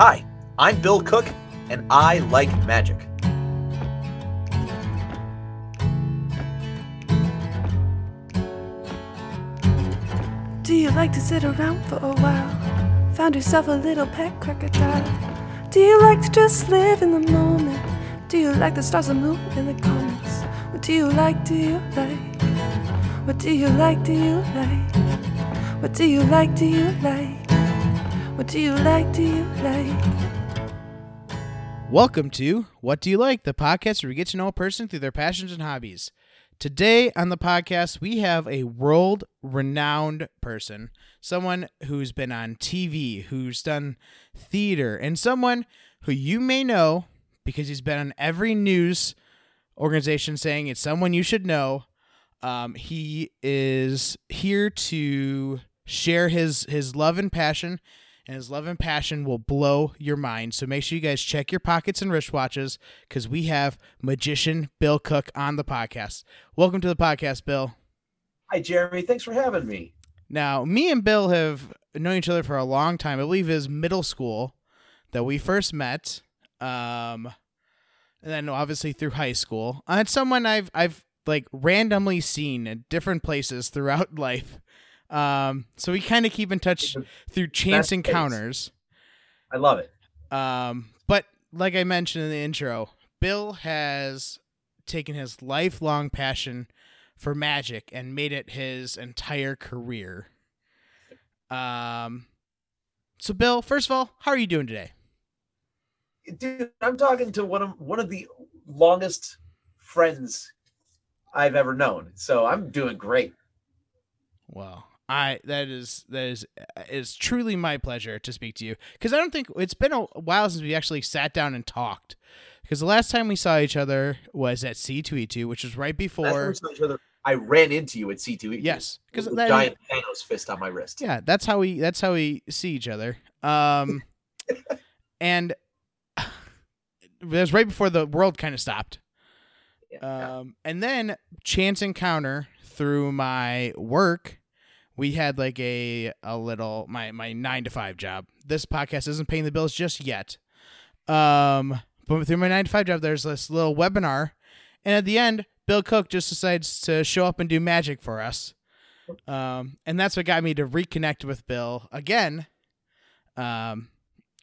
Hi, I'm Bill Cook, and I like magic. Do you like to sit around for a while? Found yourself a little pet crocodile? Do you like to just live in the moment? Do you like the stars and moon and the comets? What do you like? Do you like? What do you like? Do you like? What do you like? Do you like? What do you like? Do you like? Welcome to What Do You Like, the podcast where we get to know a person through their passions and hobbies. Today on the podcast, we have a world renowned person, someone who's been on TV, who's done theater, and someone who you may know because he's been on every news organization saying it's someone you should know. Um, he is here to share his his love and passion and his love and passion will blow your mind. So make sure you guys check your pockets and wristwatches because we have magician Bill Cook on the podcast. Welcome to the podcast, Bill. Hi, Jeremy. Thanks for having me. Now, me and Bill have known each other for a long time. I believe it was middle school that we first met. Um, and then obviously through high school. Uh, it's someone I've I've like randomly seen at different places throughout life. Um, so we kind of keep in touch through chance Best encounters. I love it. Um, but like I mentioned in the intro, Bill has taken his lifelong passion for magic and made it his entire career. Um, so Bill, first of all, how are you doing today? Dude, I'm talking to one of one of the longest friends I've ever known. So I'm doing great. Well, I that is that is is truly my pleasure to speak to you because I don't think it's been a while since we actually sat down and talked. Because the last time we saw each other was at C2E2, which was right Last time before. we saw each other, I ran into you at C2E. Yes, because that giant Thanos fist on my wrist. yeah, that's how we that's how we see each other. Um, and it was right before the world kind of stopped. Yeah. Um, and then chance encounter through my work, we had like a a little my my nine to five job. This podcast isn't paying the bills just yet. Um, but through my nine to five job, there's this little webinar, and at the end, Bill Cook just decides to show up and do magic for us. Um, and that's what got me to reconnect with Bill again. Um,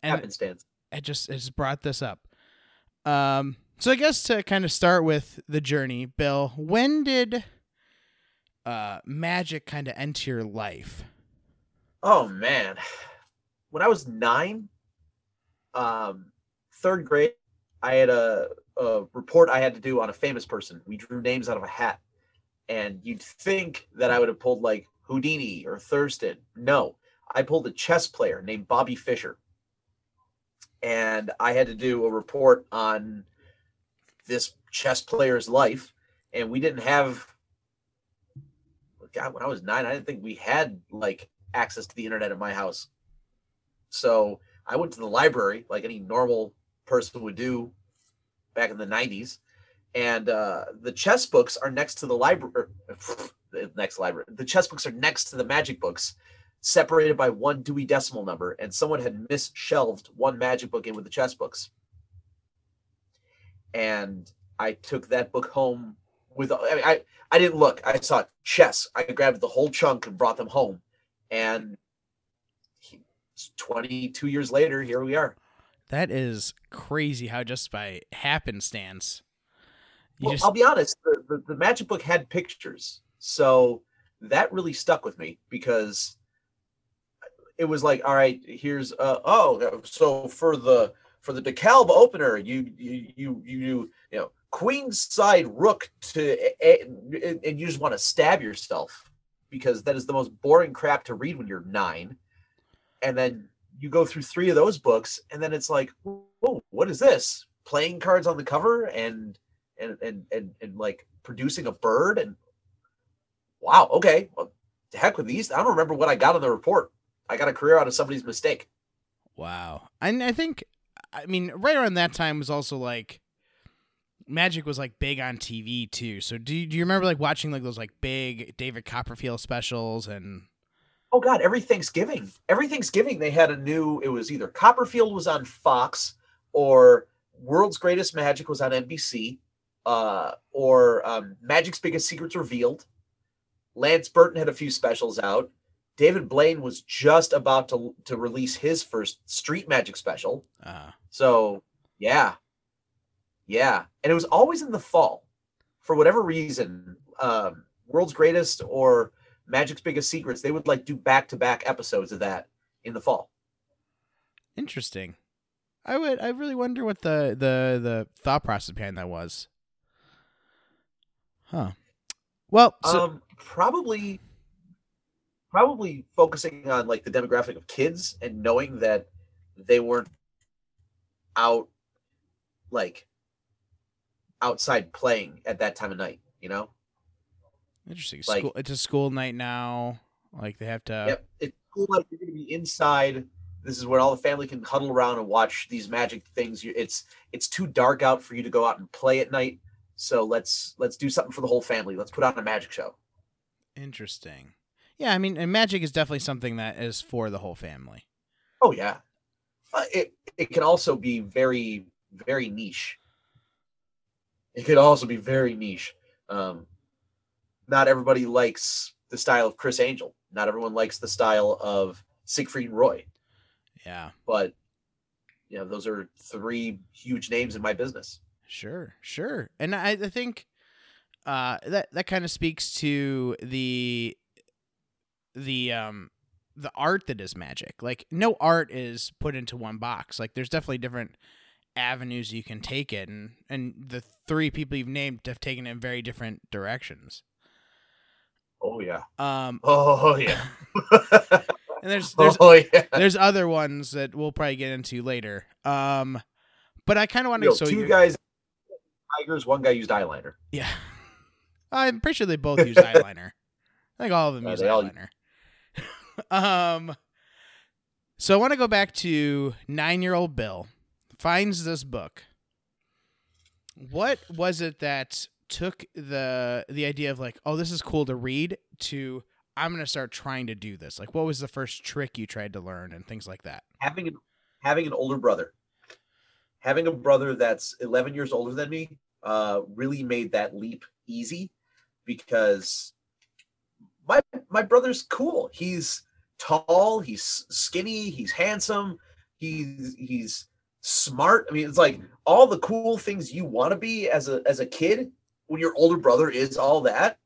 and happenstance. I just it just brought this up. Um, so I guess to kind of start with the journey, Bill, when did uh magic kind of enter your life? Oh man, when I was nine, um, third grade, I had a, a report I had to do on a famous person. We drew names out of a hat, and you'd think that I would have pulled like Houdini or Thurston. No, I pulled a chess player named Bobby Fischer, and I had to do a report on this chess player's life, and we didn't have. God, when I was nine, I didn't think we had like access to the internet at my house. So I went to the library like any normal person would do back in the 90s. And uh, the chess books are next to the library, the next library. The chess books are next to the magic books, separated by one Dewey Decimal number. And someone had misshelved one magic book in with the chess books. And I took that book home with, I, mean, I, I didn't look. I saw chess. I grabbed the whole chunk and brought them home. And he- 22 years later, here we are. That is crazy how just by happenstance you Well, just I'll be honest, the, the, the magic book had pictures. So that really stuck with me because it was like, all right, here's uh oh, so for the for the DeKalb opener, you you you you you know, queen side rook to eh, eh, a- a- and you just want to stab yourself because that is the most boring crap to read when you're 9. And then you go through 3 of those books and then it's like, "Whoa, what is this?" Playing cards on the cover and and and and, and like producing a bird and wow okay well heck with these i don't remember what i got on the report i got a career out of somebody's mistake wow. And I think I mean right around that time was also like Magic was like big on TV too. So do you, do you remember like watching like those like big David Copperfield specials and oh god, every Thanksgiving, every Thanksgiving they had a new. It was either Copperfield was on Fox or World's Greatest Magic was on NBC, uh, or um, Magic's Biggest Secrets Revealed. Lance Burton had a few specials out. David Blaine was just about to to release his first Street Magic special. Uh, So yeah, yeah, and it was always in the fall, for whatever reason. Um, World's Greatest or Magic's Biggest Secrets, they would like do back to back episodes of that in the fall. interesting. I would. I really wonder what the the the thought process behind that was. Huh. Well, so, um, probably, probably focusing on like the demographic of kids and knowing that they weren't out like outside playing at that time of night. You know. interesting. like- School. It's a school night now. Like they have to. Yep. It's cool like you're gonna be inside. This is where all the family can huddle around and watch these magic things. It's it's too dark out for you to go out and play at night. So let's let's do something for the whole family. Let's put on a magic show. Interesting. Yeah, I mean, and magic is definitely something that is for the whole family. Oh yeah. Uh, it it can also be very very niche. It could also be very niche. Um, not everybody likes the style of Criss Angel. Not everyone likes the style of Siegfried and Roy. Yeah. But you know, those are three huge names in my business. Sure, sure. And I, I think uh, that that kind of speaks to the the um the art that is magic. Like no art is put into one box. Like there's definitely different avenues you can take it and and the three people you've named have taken it in very different directions. Oh yeah. Um Oh yeah. and there's there's oh yeah. there's other ones that we'll probably get into later. Um but I kind of want to so 2 you're- guys tigers, one guy used eyeliner. Yeah. I'm pretty sure they both use eyeliner. I think all of them Uh, use they all- eyeliner. um so I want to go back to 9-year-old Bill finds this book. What was it that took the the idea of like, "Oh, this is cool to read" to I'm going to start trying to do this? Like what was the first trick you tried to learn and things like that? Having an having an older brother. Having a brother that's 11 years older than me uh really made that leap easy because my my brother's cool. He's tall, he's skinny, he's handsome, he's he's smart. I mean, it's like all the cool things you want to be as a as a kid when your older brother is all that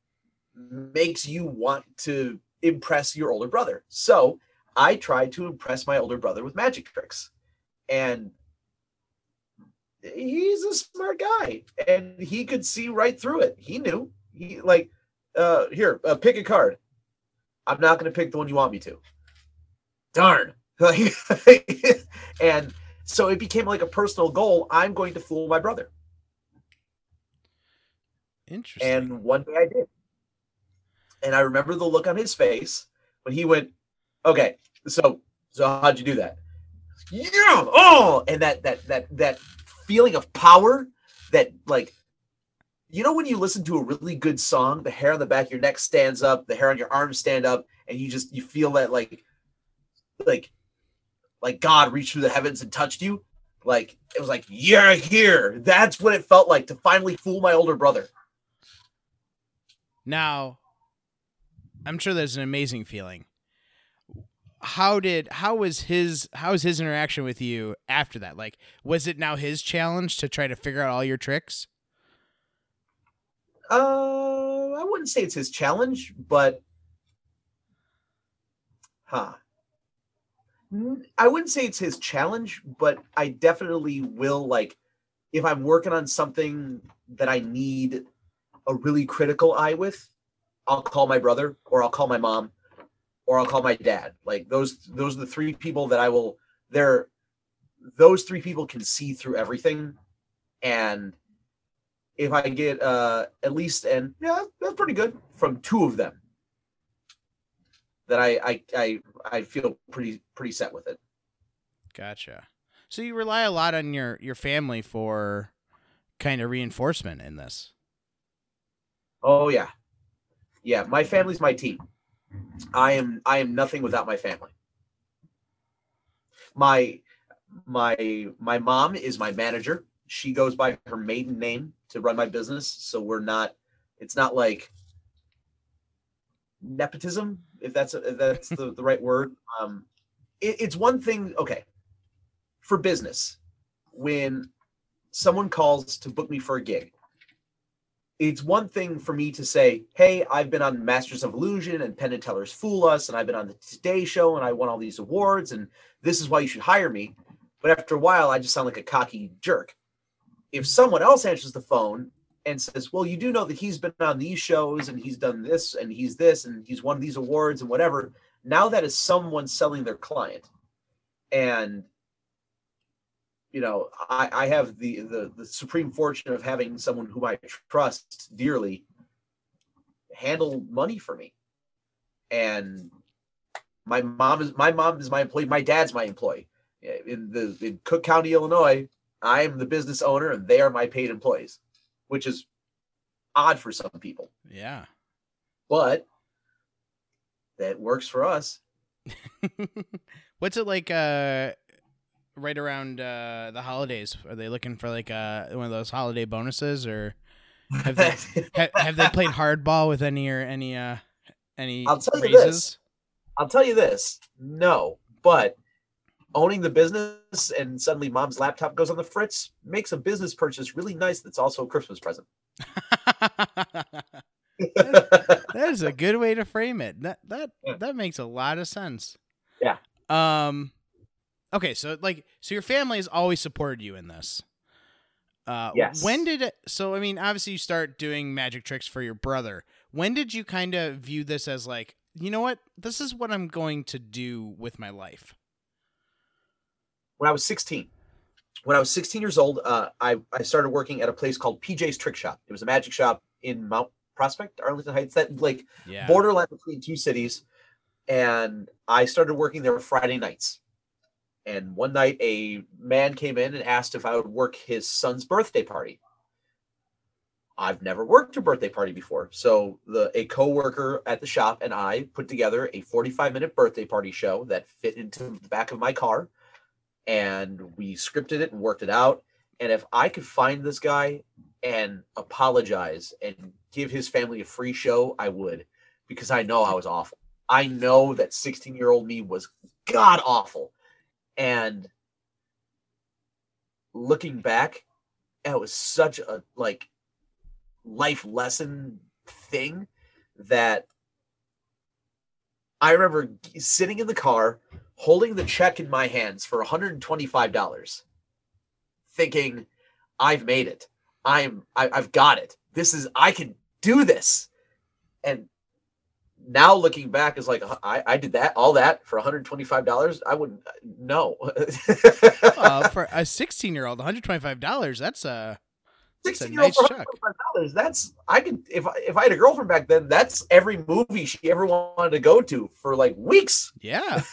makes you want to impress your older brother. So, I tried to impress my older brother with magic tricks. And he's a smart guy and he could see right through it. He knew. He like uh here, uh, pick a card. I'm not going to pick the one you want me to. Darn. and so it became like a personal goal. I'm going to fool my brother. Interesting. And one day I did. And I remember the look on his face when he went, "Okay, so so how'd you do that?" Yeah, oh, and that that that that feeling of power that like you know when you listen to a really good song, the hair on the back of your neck stands up, the hair on your arms stand up, and you just you feel that like like like God reached through the heavens and touched you. Like it was like, you're here. That's what it felt like to finally fool my older brother. Now, I'm sure there's an amazing feeling. How did how was his how was his interaction with you after that? Like, was it now his challenge to try to figure out all your tricks? Uh, I wouldn't say it's his challenge, but huh. I wouldn't say it's his challenge, but I definitely will like if I'm working on something that I need a really critical eye with, I'll call my brother or I'll call my mom or I'll call my dad. Like those those are the three people that I will they're those three people can see through everything and if I get uh at least and yeah, that's pretty good from two of them. That I I I I feel pretty pretty set with it. Gotcha. So you rely a lot on your your family for kind of reinforcement in this. Oh yeah. Yeah, my family's my team. I am I am nothing without my family. My my my mom is my manager. She goes by her maiden name to run my business, so we're not it's not like nepotism if that's if that's the, the right word. Um it, it's one thing okay for business when someone calls to book me for a gig it's one thing for me to say, "Hey, I've been on Masters of Illusion and Penn and Teller's Fool Us, and I've been on the Today Show, and I won all these awards, and this is why you should hire me." But after a while, I just sound like a cocky jerk. If someone else answers the phone and says, "Well, you do know that he's been on these shows, and he's done this, and he's this, and he's won these awards, and whatever," now that is someone selling their client, and you know, I, I have the, the the supreme fortune of having someone whom I trust dearly handle money for me. And my mom is my mom is my employee. My dad's my employee. In the in Cook County, Illinois, I am the business owner and they are my paid employees, which is odd for some people. Yeah. But that works for us. What's it like uh right around uh, the holidays? Are they looking for like uh, one of those holiday bonuses, or have they ha- have they played hardball with any or any uh any I'll tell raises? you this. I'll tell you this. No, but owning the business and suddenly mom's laptop goes on the fritz makes a business purchase really nice. That's also a Christmas present. that is a good way to frame it. That that Yeah. that makes a lot of sense. Yeah. Um okay, so like so your family has always supported you in this. Uh Yes. when did it so I mean obviously you start doing magic tricks for your brother. When did you kind of view this as like, you know what? This is what I'm going to do with my life. When I was 16. When I was 16 years old, uh, I, I started working at a place called PJ's Trick Shop. It was a magic shop in Mount Prospect, Arlington Heights, that like Yeah. borderline between two cities. And I started working there Friday nights. And one night, a man came in and asked if I would work his son's birthday party. I've never worked a birthday party before, so the a coworker at the shop and I put together a 45 minute birthday party show that fit into the back of my car, and we scripted it and worked it out. And if I could find this guy and apologize and give his family a free show, I would, because I know I was awful. I know that 16 year old me was god awful. And looking back, it was such a like life lesson thing that I remember sitting in the car holding the check in my hands for $125 thinking I've made it. I'm I, I've got it. This is I can do this. And now looking back is like I, I did that all that for $125 i wouldn't no uh, for a 16 year old, 125 dollars. That's uh that's a 16 year old for check. $125 that's i could if I, if i had a girlfriend back then that's every movie she ever wanted to go to for like weeks Yeah.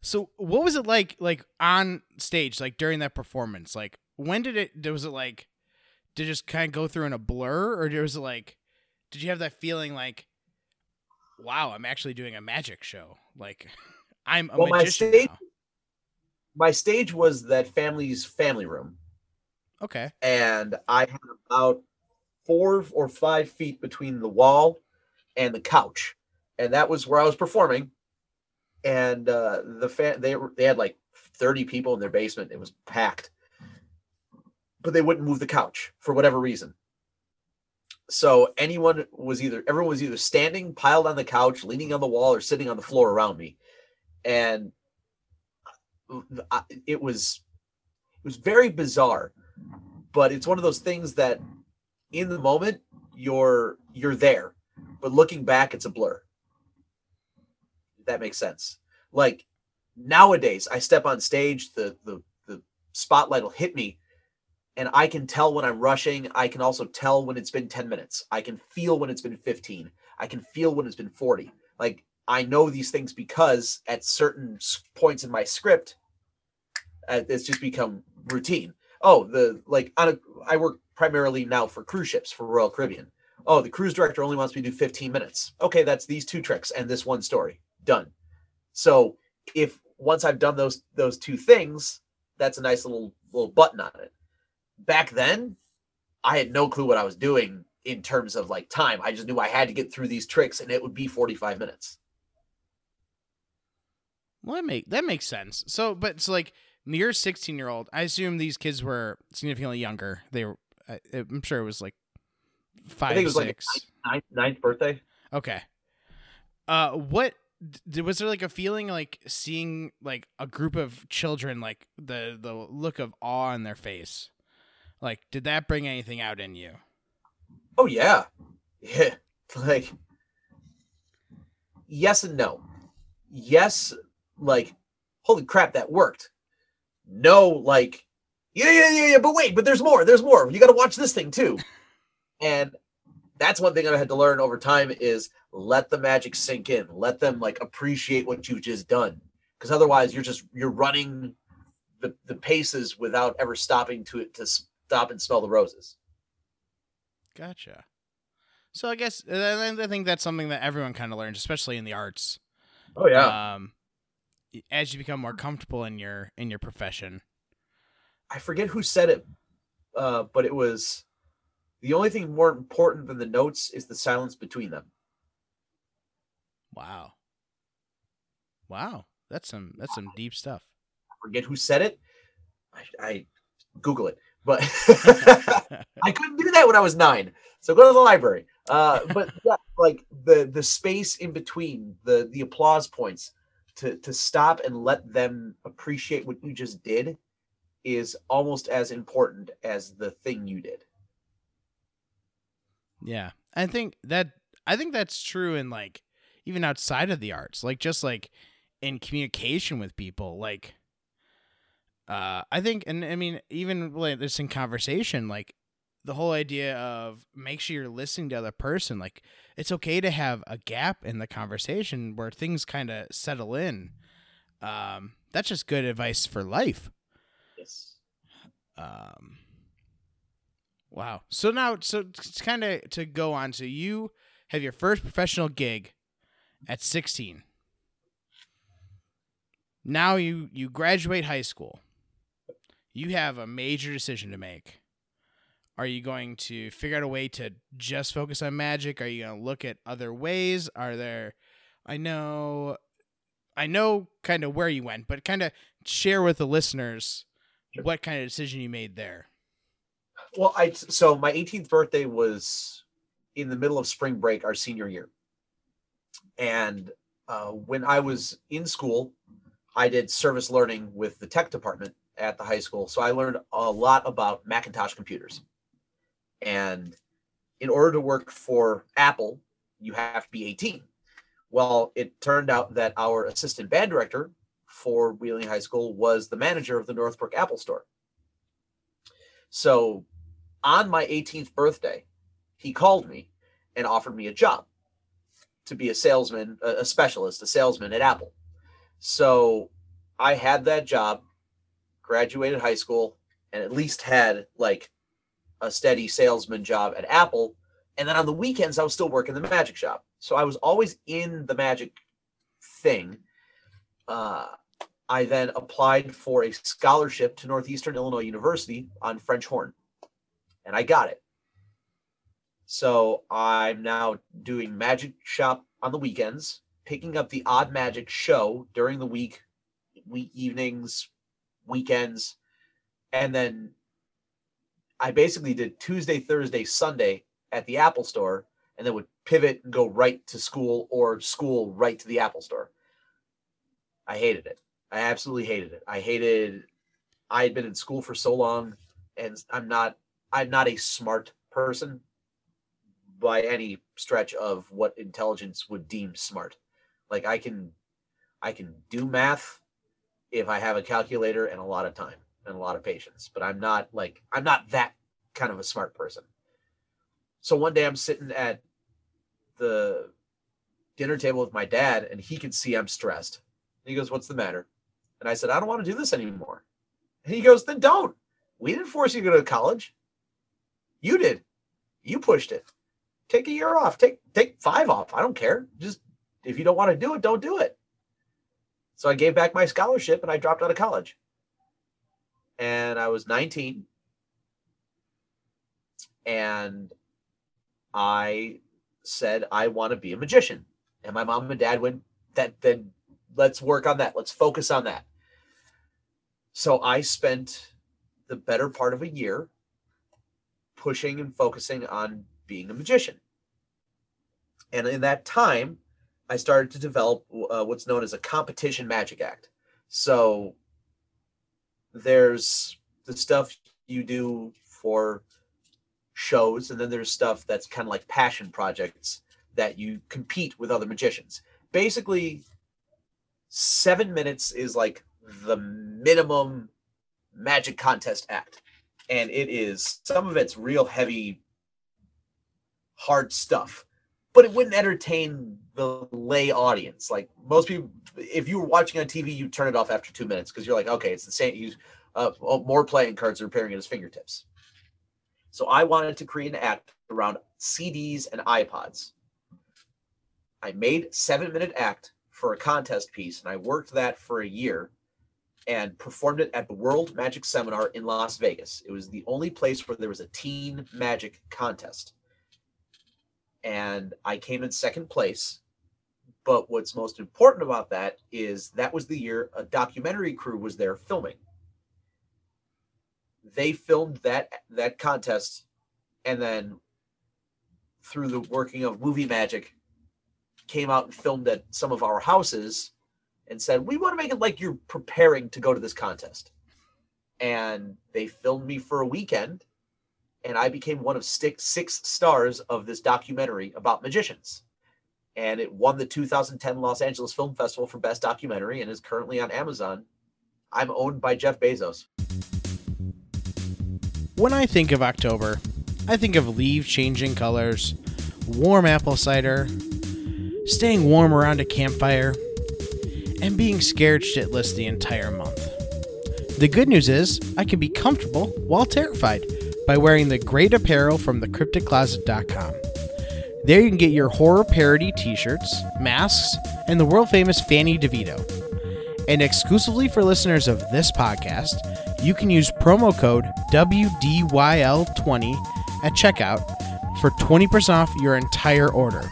So what was it like like on stage like during that performance? Like when did it was it like did it just kind of go through in a blur or was it like did you have that feeling like wow, I'm actually doing a magic show. Like I'm a Well, my magician stage- now. my stage was that family's family room Okay. and i had about four or five feet between the wall and the couch. And that was where i was performing. And uh the fan they they had like 30 people in their basement. It was packed. But they wouldn't move the couch for whatever reason. So anyone was either everyone was either standing piled on the couch leaning on the wall or sitting on the floor around me. And I- it was it was very bizarre but it's one of those things that in the moment you're you're there. But looking back it's a blur. That makes sense. Like nowadays i step on stage the the the spotlight will hit me and i can tell when i'm rushing. I can also tell when it's been 10 minutes. I can feel when it's been 15 i can feel when it's been 40 like i know these things because at certain points in my script uh, it's just become routine oh the like on a i work primarily now for cruise ships for royal caribbean oh, the cruise director only wants me to do 15 minutes. Okay, that's these two tricks and this one story. Done. So if once I've done those those two things, that's a nice little little button on it. Back then, I had no clue what I was doing in terms of like time. I just knew I had to get through these tricks and it would be 45 minutes. Well, that make that makes sense. So, but so like you're 16 year old. I assume these kids were significantly younger. They were. I, I'm sure it was like five, I think it was six. like ninth, ninth birthday. Okay. Uh, what was there like a feeling like seeing like a group of children like the the look of awe on their face? Like, did that bring anything out in you? Oh yeah. Yeah. Like yes and no. Yes, like holy crap, that worked. No, like, yeah, yeah, yeah, yeah, but wait, but there's more, there's more. You gotta watch this thing too. And that's one thing I had to learn over time is let the magic sink in. Let them like appreciate what you've just done. Because otherwise you're just you're running the, the paces without ever stopping to to stop and smell the roses. Gotcha. So I guess I think that's something that everyone kind of learns, especially in the arts. Oh yeah. Um, as you become more comfortable in your in your profession. I forget who said it, uh, but it was the only thing more important than the notes is the silence between them. Wow. Wow, that's some that's some deep stuff. I forget who said it. I, I Google it, but I couldn't do that when I was nine. So go to the library. Uh, but yeah, like the the space in between the the applause points to to stop and let them appreciate what you just did is almost as important as the thing you did. Yeah. I think that I think that's true in like even outside of the arts. Like just like in communication with people. Like uh I think and I mean even like this in conversation, like the whole idea of make sure you're listening to the other person. Like it's okay to have a gap in the conversation where things kind of settle in. Um that's just good advice for life. Yes. Um, wow. So now, so it's kind of to go on. So you have your first professional gig at 16. Now you you graduate high school. You have a major decision to make. Are you going to figure out a way to just focus on magic? Are you going to look at other ways? Are there I know I know kind of where you went, but kind of share with the listeners Sure. what kind of decision you made there. Well, I so my 18th birthday was in the middle of spring break, our senior year, and uh, when I was in school, I did service learning with the tech department at the high school. So I learned a lot about Macintosh computers, and in order to work for Apple, you have to be 18. Well, it turned out that our assistant band director for Wheeling High School was the manager of the Northbrook Apple Store. So on my 18th birthday, he called me and offered me a job to be a salesman, a specialist, a salesman at Apple. So I had that job, graduated high school, and at least had like a steady salesman job at Apple. And then on the weekends, I was still working the magic shop. So I was always in the magic thing. Uh, I then applied for a scholarship to Northeastern Illinois University on French horn, and I got it. So I'm now doing magic shop on the weekends, picking up the odd magic show during the week, week evenings, weekends, and then I basically did Tuesday, Thursday, Sunday at the Apple store, and then would pivot and go right to school or school right to the Apple store. I hated it. I absolutely hated it. I hated I had been in school for so long and I'm not I'm not a smart person by any stretch of what intelligence would deem smart. Like I can I can do math if I have a calculator and a lot of time and a lot of patience, but I'm not like I'm not that kind of a smart person. So one day I'm sitting at the dinner table with my dad and he can see I'm stressed. He goes, "What's the matter?" And I said, I don't want to do this anymore. And he goes, then don't. We didn't force you to go to college. You did. You pushed it. take a year off. Take take five off. I don't care. Just if you don't want to do it, don't do it. So I gave back my scholarship and I dropped out of college. And I was 19. And I said I want to be a magician. And my mom and dad went, that then let's work on that. Let's focus on that. So I spent the better part of a year pushing and focusing on being a magician. And in that time, I started to develop uh, what's known as a competition magic act. So there's the stuff you do for shows, and then there's stuff that's kind of like passion projects that you compete with other magicians. Basically, seven minutes is like the minimum magic contest act. And it is some of it's real heavy, hard stuff but it wouldn't entertain the lay audience. Like most people, if you were watching on TV, you turn it off after two minutes because you're like, okay, it's the same. You uh, more playing cards are appearing at his fingertips. So I wanted to create an act around CDs and iPods. I made seven minute act for a contest piece, and I worked that for a year and performed it at the World Magic Seminar in Las Vegas. It was the only place where there was a teen magic contest and I came in second place. But what's most important about that is that was the year a documentary crew was there filming. They filmed that that contest, and then through the working of movie magic, came out and filmed at some of our houses, and said we want to make it like you're preparing to go to this contest. And they filmed me for a weekend, and I became one of six, six stars of this documentary about magicians. And it won the 2010 Los Angeles Film Festival for Best Documentary and is currently on Amazon. I'm owned by Jeff Bezos. When I think of October, I think of leaves changing colors, warm apple cider, staying warm around a campfire, and being scared shitless the entire month. The good news is, I can be comfortable while terrified by wearing the great apparel from thecrypticcloset.com. There you can get your horror parody t shirts, masks, and the world famous Fanny DeVito. And exclusively for listeners of this podcast, you can use promo code WDYL20 at checkout for 20% off your entire order.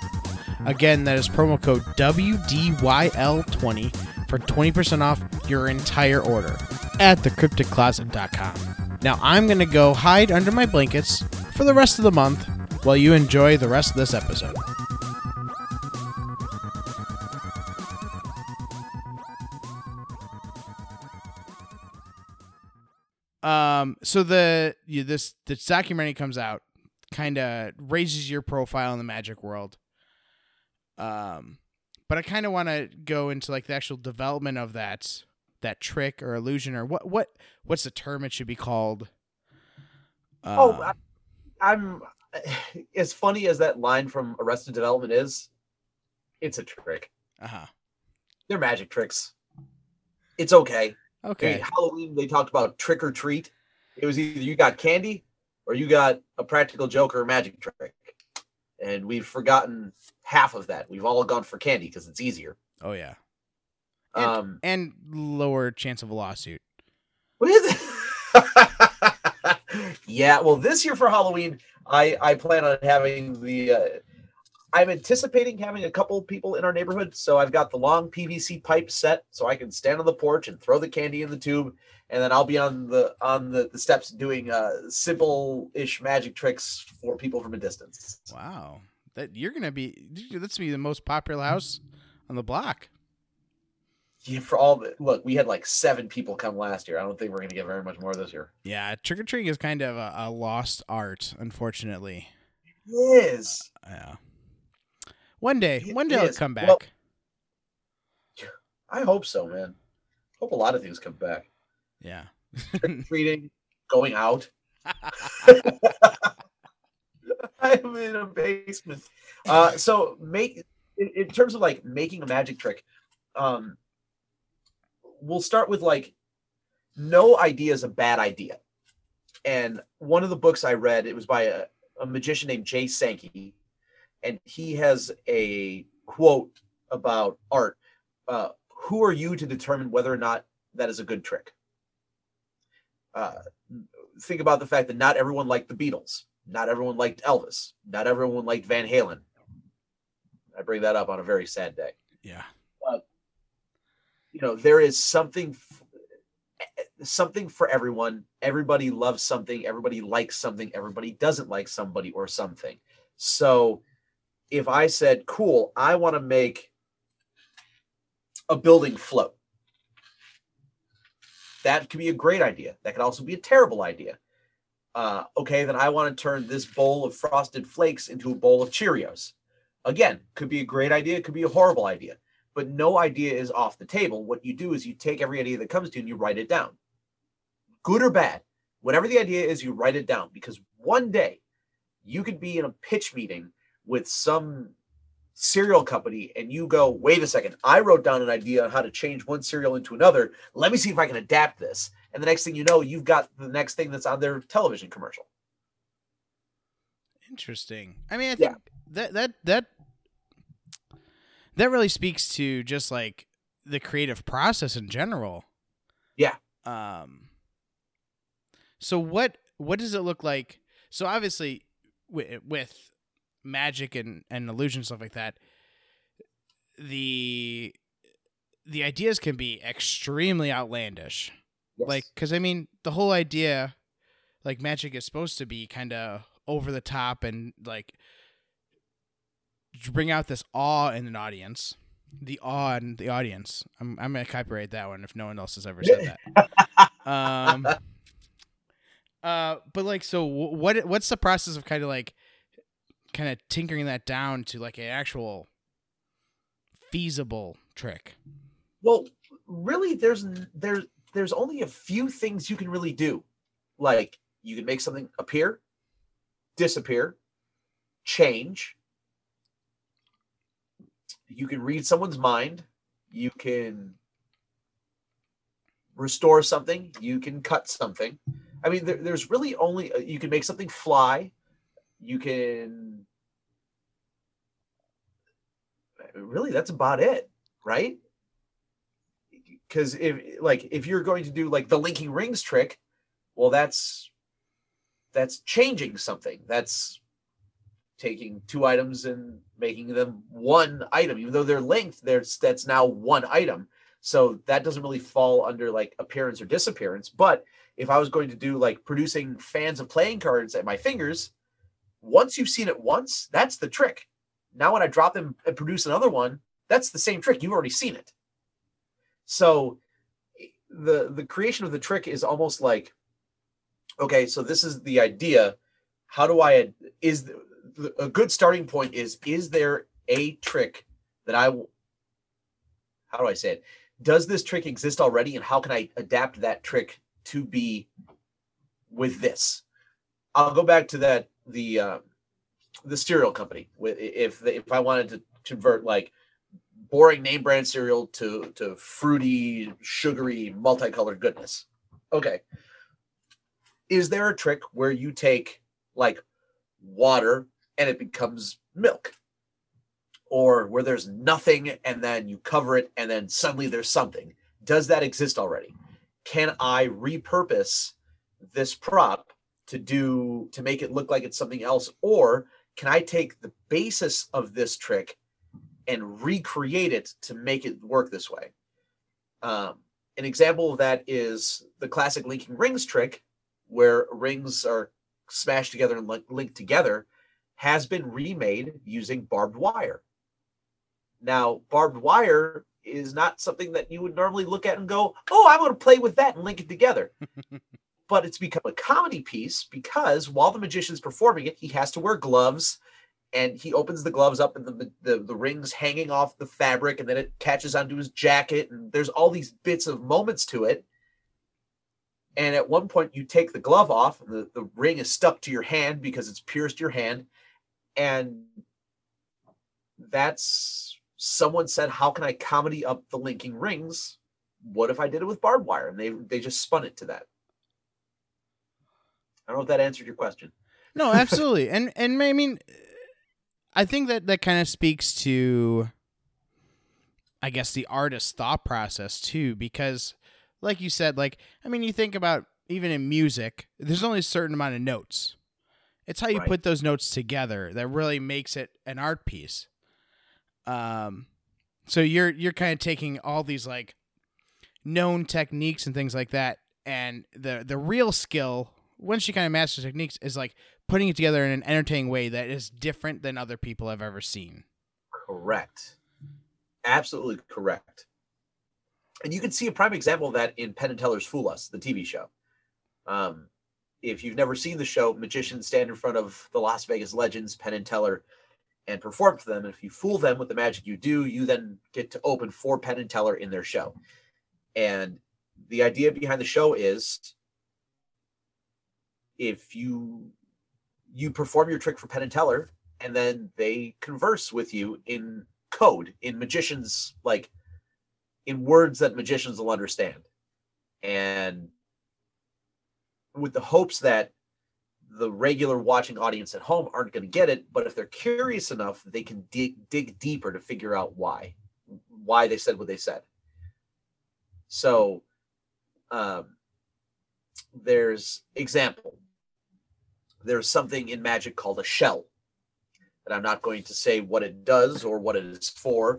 Again, that is promo code WDYL20 for 20% off your entire order at thecrypticcloset.com. Now I'm going to go hide under my blankets for the rest of the month while you enjoy the rest of this episode. Um, so the you, this this documentary comes out, kind of raises your profile in the magic world. Um, but I kind of want to go into like the actual development of that that trick or illusion or what what what's the term it should be called? oh, um, I, I'm as funny as that line from Arrested Development is. It's a trick. Uh huh. They're magic tricks. It's okay. Okay. Halloween, they talked about trick or treat. It was either you got candy or you got a practical joke or a magic trick. And we've forgotten half of that. We've all gone for candy because it's easier. Oh yeah. And, um, and lower chance of a lawsuit. What is it? yeah, well, this year for Halloween, I I plan on having the. Uh, I'm anticipating having a couple people in our neighborhood, so I've got the long PVC pipe set, so I can stand on the porch and throw the candy in the tube, and then I'll be on the on the, the steps doing uh, simple-ish magic tricks for people from a distance. Wow, that you're gonna be that's be the most popular house on the block yeah, for all the look, we had like seven people come last year. I don't think we're gonna get very much more this year. Yeah, trick or treating is kind of a, a, lost art, unfortunately. It is. Uh, yeah. One day, it one day it'll come back. Well, I hope so, man. Hope a lot of things come back. Yeah. treating, going out. I'm in a basement. Uh, so make in, in terms of like making a magic trick, um, we'll start with like no idea is a bad idea. And one of the books I read, it was by a, a magician named Jay Sankey. and he has a quote about art. Uh, who are you to determine whether or not that is a good trick? Uh, think about the fact that not everyone liked the Beatles, not everyone liked Elvis, not everyone liked Van Halen. I bring that up on a very sad day. Yeah. You know, there is something something for everyone. Everybody loves something, everybody likes something, everybody doesn't like somebody or something. So if I said, "Cool, I want to make a building float." That could be a great idea. That could also be a terrible idea. Uh, okay, then I want to turn this bowl of frosted flakes into a bowl of Cheerios. Again, could be a great idea, could be a horrible idea, but no idea is off the table. What you do is you take every idea that comes to you and you write it down. Good or bad, whatever the idea is, you write it down because one day you could be in a pitch meeting with some cereal company and you go, wait a second, I wrote down an idea on how to change one cereal into another. Let me see if I can adapt this. And the next thing you know, you've got the next thing that's on their television commercial. Interesting. I mean, I think Yeah. that that that that really speaks to just like the creative process in general. Yeah. Um. So what what does it look like? So obviously, with, with magic and and illusion stuff like that, the the ideas can be extremely outlandish. Yes. Like, because I mean, the whole idea, like, magic is supposed to be kind of over the top and like bring out this awe in an audience. The awe in the audience. I'm I'm gonna copyright that one if no one else has ever said that. um. Uh, but like, so what? What's the process of kind of like, kind of tinkering that down to like an actual feasible trick? Well, really, there's there's there's only a few things you can really do. Like you can make something appear, disappear, change. You can read someone's mind. You can restore something. You can cut something. I mean, there, there's really only uh, you can make something fly. You can really that's about it, right? because if like if you're going to do like the linking rings trick well that's that's changing something that's taking two items and making them one item. Even though they're linked there's that's now one item. So that doesn't really fall under like appearance or disappearance. But if i was going to do like producing fans of playing cards at my fingers once you've seen it once that's the trick. Now when i drop them and produce another one that's the same trick. You've already seen it. So the the creation of the trick is almost like okay, so this is the idea. How do I is a good starting point is is there a trick that I how do I say it? Does this trick exist already and how can I adapt that trick to be with this? I'll go back to that the uh, the cereal company. If if I wanted to convert like boring name brand cereal to to fruity, sugary, multicolored goodness. Okay. Is there a trick where you take like water and it becomes milk? Or where there's nothing and then you cover it and then suddenly there's something? Does that exist already? Can I repurpose this prop to do to make it look like it's something else or can I take the basis of this trick and recreate it to make it work this way. Um, an example of that is the classic linking rings trick, where rings are smashed together and linked together, has been remade using barbed wire. Now, barbed wire is not something that you would normally look at and go, "Oh, I'm going to play with that and link it together." but it's become a comedy piece because while the magician's performing it, he has to wear gloves and he opens the gloves up and the, the the rings hanging off the fabric and then it catches onto his jacket and there's all these bits of moments to it and at one point you take the glove off and the, the ring is stuck to your hand because it's pierced your hand and that's someone said how can i comedy up the linking rings what if i did it with barbed wire and they they just spun it to that i don't know if that answered your question No, absolutely. and and I mean I think that that kind of speaks to, I guess, the artist's thought process too, because, like you said, like I mean, you think about even in music, there's only a certain amount of notes. It's how you Right. put those notes together that really makes it an art piece. Um, so you're you're kind of taking all these like known techniques and things like that, and the the real skill once you kind of master techniques is like putting it together in an entertaining way that is different than other people have ever seen. Correct. Absolutely correct. And you can see a prime example of that in Penn and Teller's Fool Us, the TV show. Um, if you've never seen the show, magicians stand in front of the Las Vegas legends, Penn and Teller, and perform for them. And if you fool them with the magic you do, you then get to open for Penn and Teller in their show. And the idea behind the show is if you you perform your trick for Penn and Teller, and then they converse with you in code, in magicians like in words that magicians will understand. And with the hopes that the regular watching audience at home aren't going to get it, but if they're curious enough, they can dig dig deeper to figure out why, why they said what they said. So, um, there's example. There's something in magic called a shell, and I'm not going to say what it does or what it is for,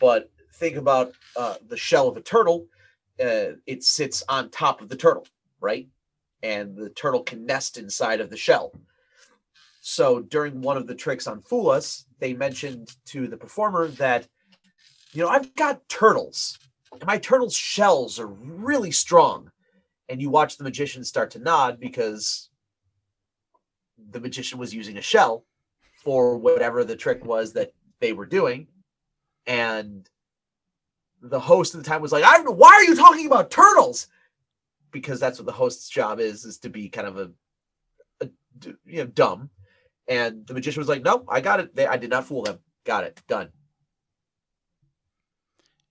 but think about uh, the shell of a turtle. Uh, it sits on top of the turtle, right? And the turtle can nest inside of the shell. So during one of the tricks on Fool Us, they mentioned to the performer that, you know, I've got turtles, and my turtles' shells are really strong. And you watch the magician start to nod because the magician was using a shell for whatever the trick was that they were doing. And the host at the time was like, I don't know, why are you talking about turtles? Because that's what the host's job is is to be kind of a, you know dumb and the magician was like no i got it they, i did not fool them got it done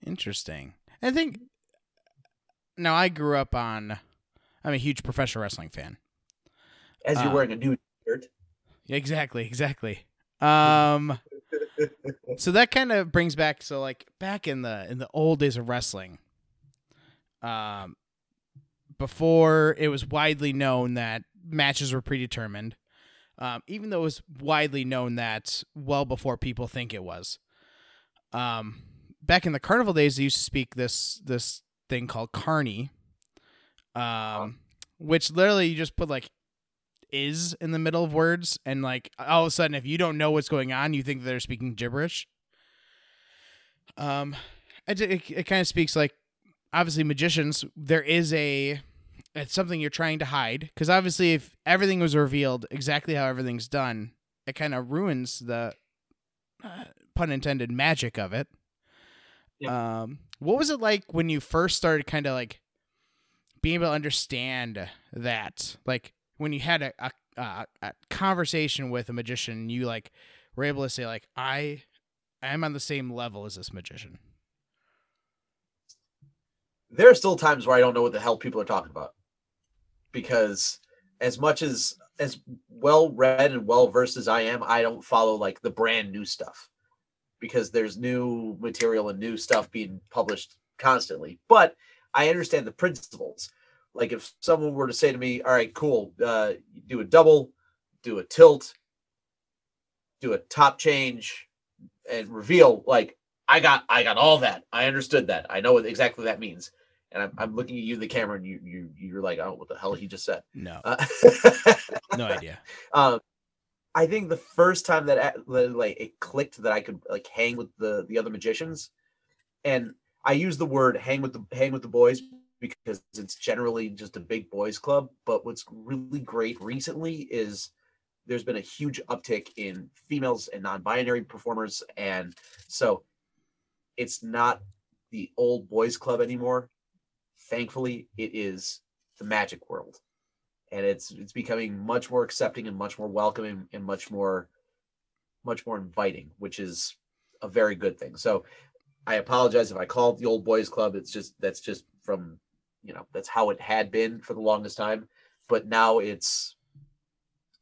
Interesting. I think now I grew up on I'm a huge professional wrestling fan. as you're Uh, wearing a new shirt Yeah, exactly, exactly. Um so that kind of brings back so like back in the in the old days of wrestling um before it was widely known that matches were predetermined um even though it was widely known that well before people think it was. Um back in the carnival days they used to speak this this thing called carney um which literally you just put like is in the middle of words and like all of a sudden if you don't know what's going on you think they're speaking gibberish. Um it, it, it kind of speaks like obviously magicians there is a it's something you're trying to hide because obviously if everything was revealed exactly how everything's done it kind of ruins the uh, pun intended magic of it. Um what was it like when you first started kind of like being able to understand that? Like when you had a, a, a, a conversation with a magician you like were able to say like i i'm on the same level as this magician. There are still times where i don't know what the hell people are talking about because as much as as well read and well versed as i am i don't follow like the brand new stuff because there's new material and new stuff being published constantly. But i understand the principles. Like if someone were to say to me all right cool uh do a double do a tilt do a top change and reveal like i got i got all that. I understood that. I know exactly what that means and i'm, I'm looking at you the camera and you, you you're like oh what the hell he just said. No. Uh, no idea. Um i think the first time that that, like it clicked that i could like hang with the the other magicians and i use the word hang with the hang with the boys because it's generally just a big boys club but what's really great recently is there's been a huge uptick in females and non-binary performers and so it's not the old boys club anymore thankfully it is the magic world. And it's it's becoming much more accepting and much more welcoming and much more much more inviting which is a very good thing. So i apologize if i call the old boys club. It's just that's just from you know that's how it had been for the longest time. But now it's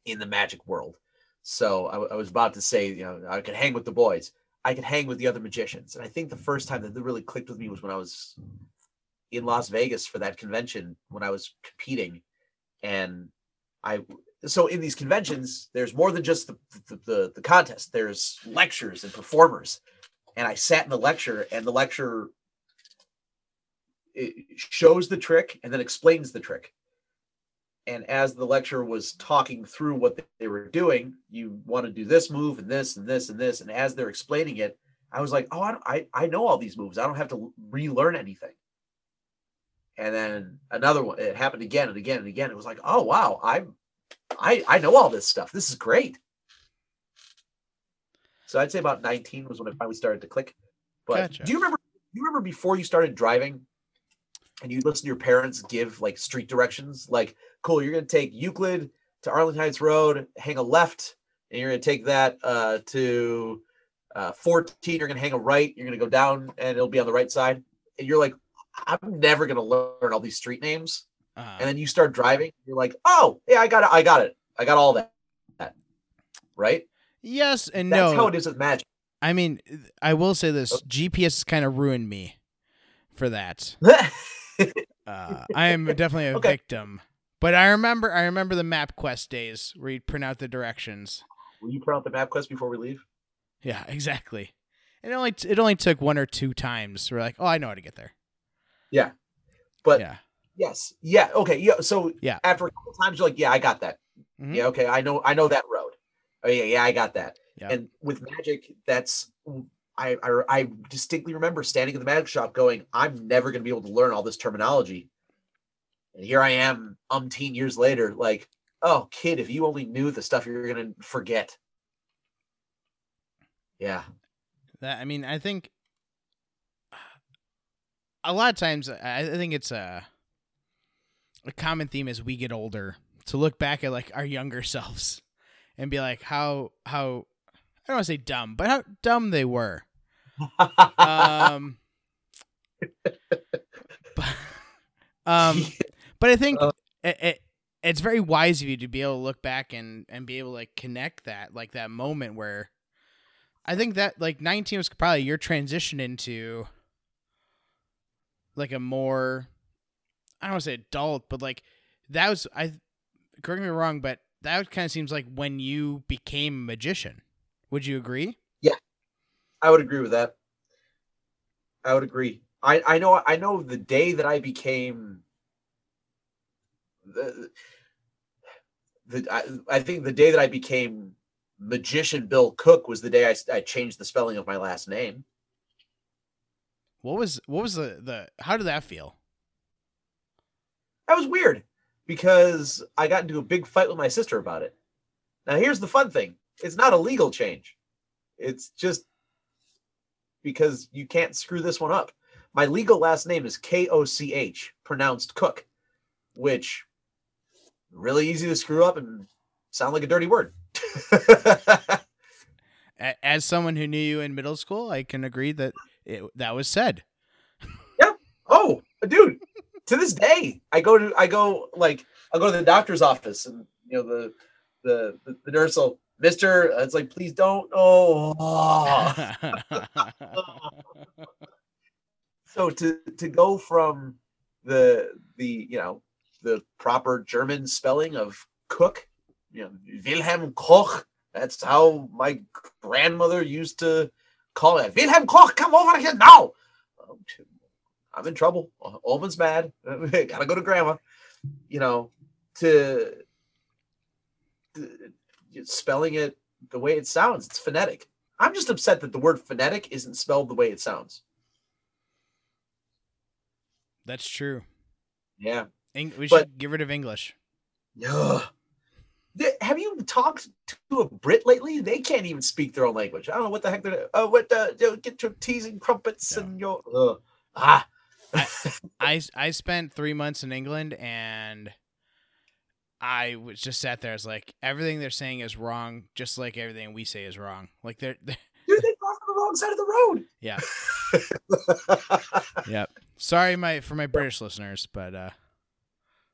in the magic world. So I, I was about to say, you know, I could hang with the boys. I could hang with the other magicians. And I think the first time that that really clicked with me was when I was in Las Vegas for that convention when I was competing. And I so in these conventions, there's more than just the the, the, the contest. There's lectures and performers. And I sat in the lecture, and the lecture shows the trick and then explains the trick. And as the lecturer was talking through what they were doing, you want to do this move and this and this and this. And as they're explaining it, I was like, oh, I, I know all these moves. I don't have to relearn anything. And then another one, it happened again and again and again. It was like, oh wow, I'm I I know all this stuff. This is great. So I'd say about 19 was when it finally started to click. But Gotcha. do you remember do you remember before you started driving and you listen to your parents give like street directions? Like, cool, you're gonna take Euclid to Arlington Heights Road, hang a left, and you're gonna take that uh to uh 14, you're gonna hang a right, you're gonna go down and it'll be on the right side. And you're like, I'm never gonna learn all these street names Uh, and then you start driving you're like oh yeah i got it i got it i got all that right yes and that's no. how it is with magic I mean, I will say this: Oh. GPS has kind of ruined me for that. Uh, I am definitely a Okay. victim. But I remember, I remember the MapQuest days where you'd print out the directions. will you print out the MapQuest before we leave Yeah, exactly. It only it only took one or two times. We're like, oh, I know how to get there. But yeah, yes. Yeah. Okay. Yeah. So Yeah. after a couple times you're like yeah i got that. Mhm. yeah. Okay. I know i know that road. Oh yeah. Yeah i got that. Yeah. and with magic that's I, I i distinctly remember standing in the magic shop going i'm never going to be able to learn all this terminology. And here i am umpteen years later like oh kid if you only knew the stuff you're going to forget. Yeah. That I mean, I think a lot of times I think it's a a common theme as we get older to look back at like our younger selves and be like how how I don't want to say dumb, but how dumb they were. um, but, um, but I think Uh. it, it, it's very wise of you to be able to look back and and be able to like connect that like that moment where I think that like 19 was probably your transition into like a more I don't want to say adult, but like that was I correct me wrong, but that kind of seems like when you became a magician. Would you agree? Yeah. I would agree with that. I would agree. I I know I know the day that I became the the I, I think the day that I became magician Bill Cook was the day I, I changed the spelling of my last name. What was what was the the how did that feel? That was weird because I got into a big fight with my sister about it. Now here's the fun thing. It's not a legal change. It's just because you can't screw this one up. My legal last name is K O C H, pronounced Cook, which really easy to screw up and sound like a dirty word. As someone who knew you in middle school, I can agree that it, that was said. Yeah. Oh, dude, to this day, I go to I go like I'll go to the doctor's office and you know the the the, the nurse will Mister, uh, it's like please don't. Oh, so to to go from the the you know the proper German spelling of cook, you know Wilhelm Koch. That's how my grandmother used to call it. Wilhelm Koch, come over here now. I'm in trouble. Omen's mad. Gotta go to grandma. You know, to, to spelling it the way it sounds. It's phonetic. I'm just upset that the word phonetic isn't spelled the way it sounds. That's true. Yeah. Eng- we But- should get rid of English. Ugh. Have you talked to a Brit lately? They can't even speak their own language. I don't know what the heck they're. Uh, what uh, get your teas and crumpets No. and your uh, ah. I I spent three months in England and I was just sat there. I was like, everything they're saying is wrong, just like everything we say is wrong. Like they're, they're Dude, they crossed the wrong side of the road. yeah, yep. Sorry, my for my British listeners, but uh,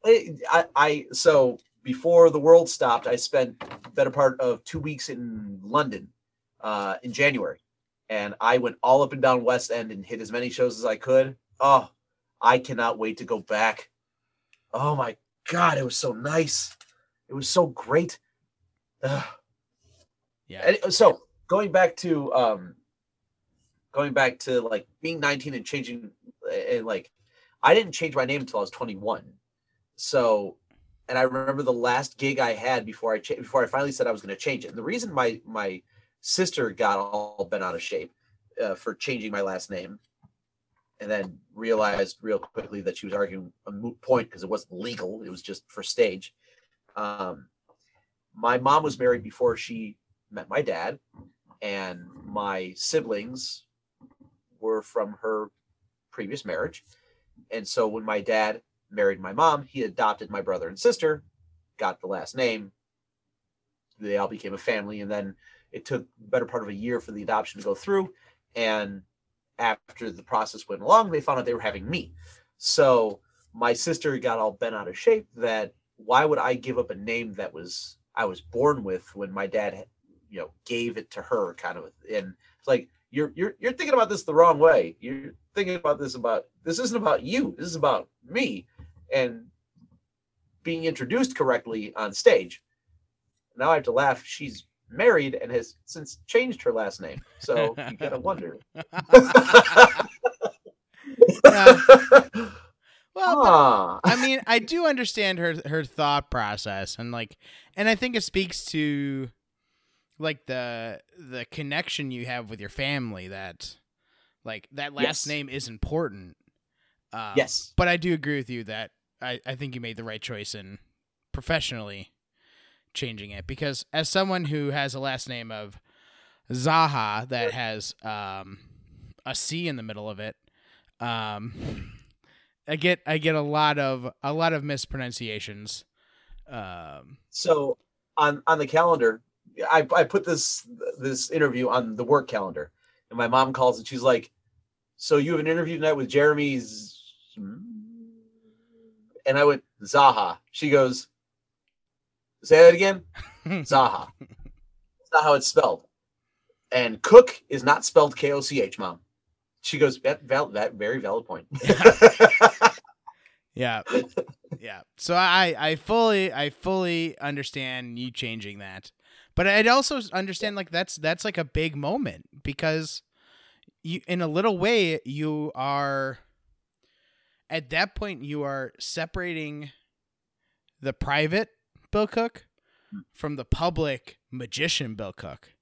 I, I, I so before the world stopped, I spent the better part of two weeks in London uh, in January, and I went all up and down West End and hit as many shows as I could. Oh, I cannot wait to go back. Oh my God, it was so nice. It was so great. Ugh. Yeah. And uh, so going back to um going back to like being 19 and changing and like I didn't change my name until I was 21. So and I remember the last gig I had before I cha- before I finally said I was going to change it. And the reason my my sister got all bent out of shape uh, for changing my last name and then realized real quickly that she was arguing a moot point because it wasn't legal. It was just for stage. Um, my mom was married before she met my dad, and my siblings were from her previous marriage. And so when my dad married my mom, he adopted my brother and sister, got the last name. They all became a family, and then it took better part of a year for the adoption to go through. And after the process went along, they found out they were having me. So my sister got all bent out of shape that why would I give up a name that was I was born with when my dad, you know, gave it to her kind of and it's like you're you're you're thinking about this the wrong way. You're thinking about this about this isn't about you. This is about me and being introduced correctly on stage. Now I have to laugh. She's married and has since changed her last name. So you gotta wonder. Yeah. Well, but- Ah. I mean, I do understand her her thought process and like and I think it speaks to like the the connection you have with your family that like that last Yes. name is important. Um, yes. But I do agree with you that I, I think you made the right choice in professionally changing it because as someone who has a last name of Zaha that has um, a C in the middle of it, um, I get I get a lot of a lot of mispronunciations. Um, So on on the calendar, I I put this this interview on the work calendar, and my mom calls and she's like, "So you have an interview tonight with Jeremy's." Z-" And I went Zaha. She goes, "Say that again." Zaha. It's not how it's spelled. And Cook is not spelled K O C H, mom. She goes, that, val- that very valid point. yeah, yeah. So I I fully I fully understand you changing that, but I'd also understand like that's that's like a big moment because you in a little way you are at that point you are separating the private Bill Cook from the public magician Bill Cook.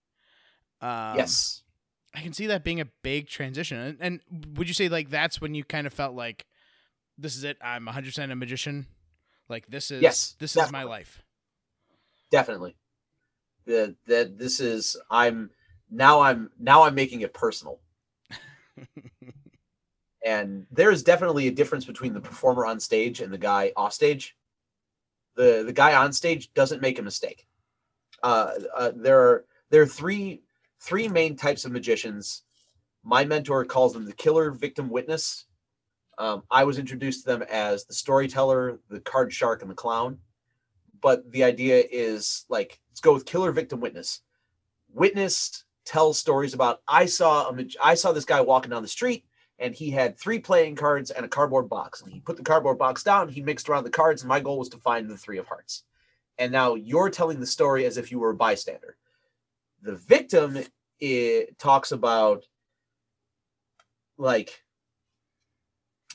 Um, yes. I can see that being a big transition. And, and would you say like that's when you kind of felt like this is it? I'm 100% a magician. Like this is Yes, this is my life. definitely that that this is i'm now i'm now i'm making it personal and there is definitely a difference between the performer on stage and the guy off stage. The the guy on stage doesn't make a mistake. Uh, uh there are there are three three main types of magicians. My mentor calls them the killer victim witness. Um, i was introduced to them as the storyteller the card shark and the clown. But the idea is like let's go with killer victim witness. Witness tells stories about i saw a i saw this guy walking down the street and he had three playing cards and a cardboard box and he put the cardboard box down he mixed around the cards and my goal was to find the three of hearts and now you're telling the story as if you were a bystander the victim it talks about like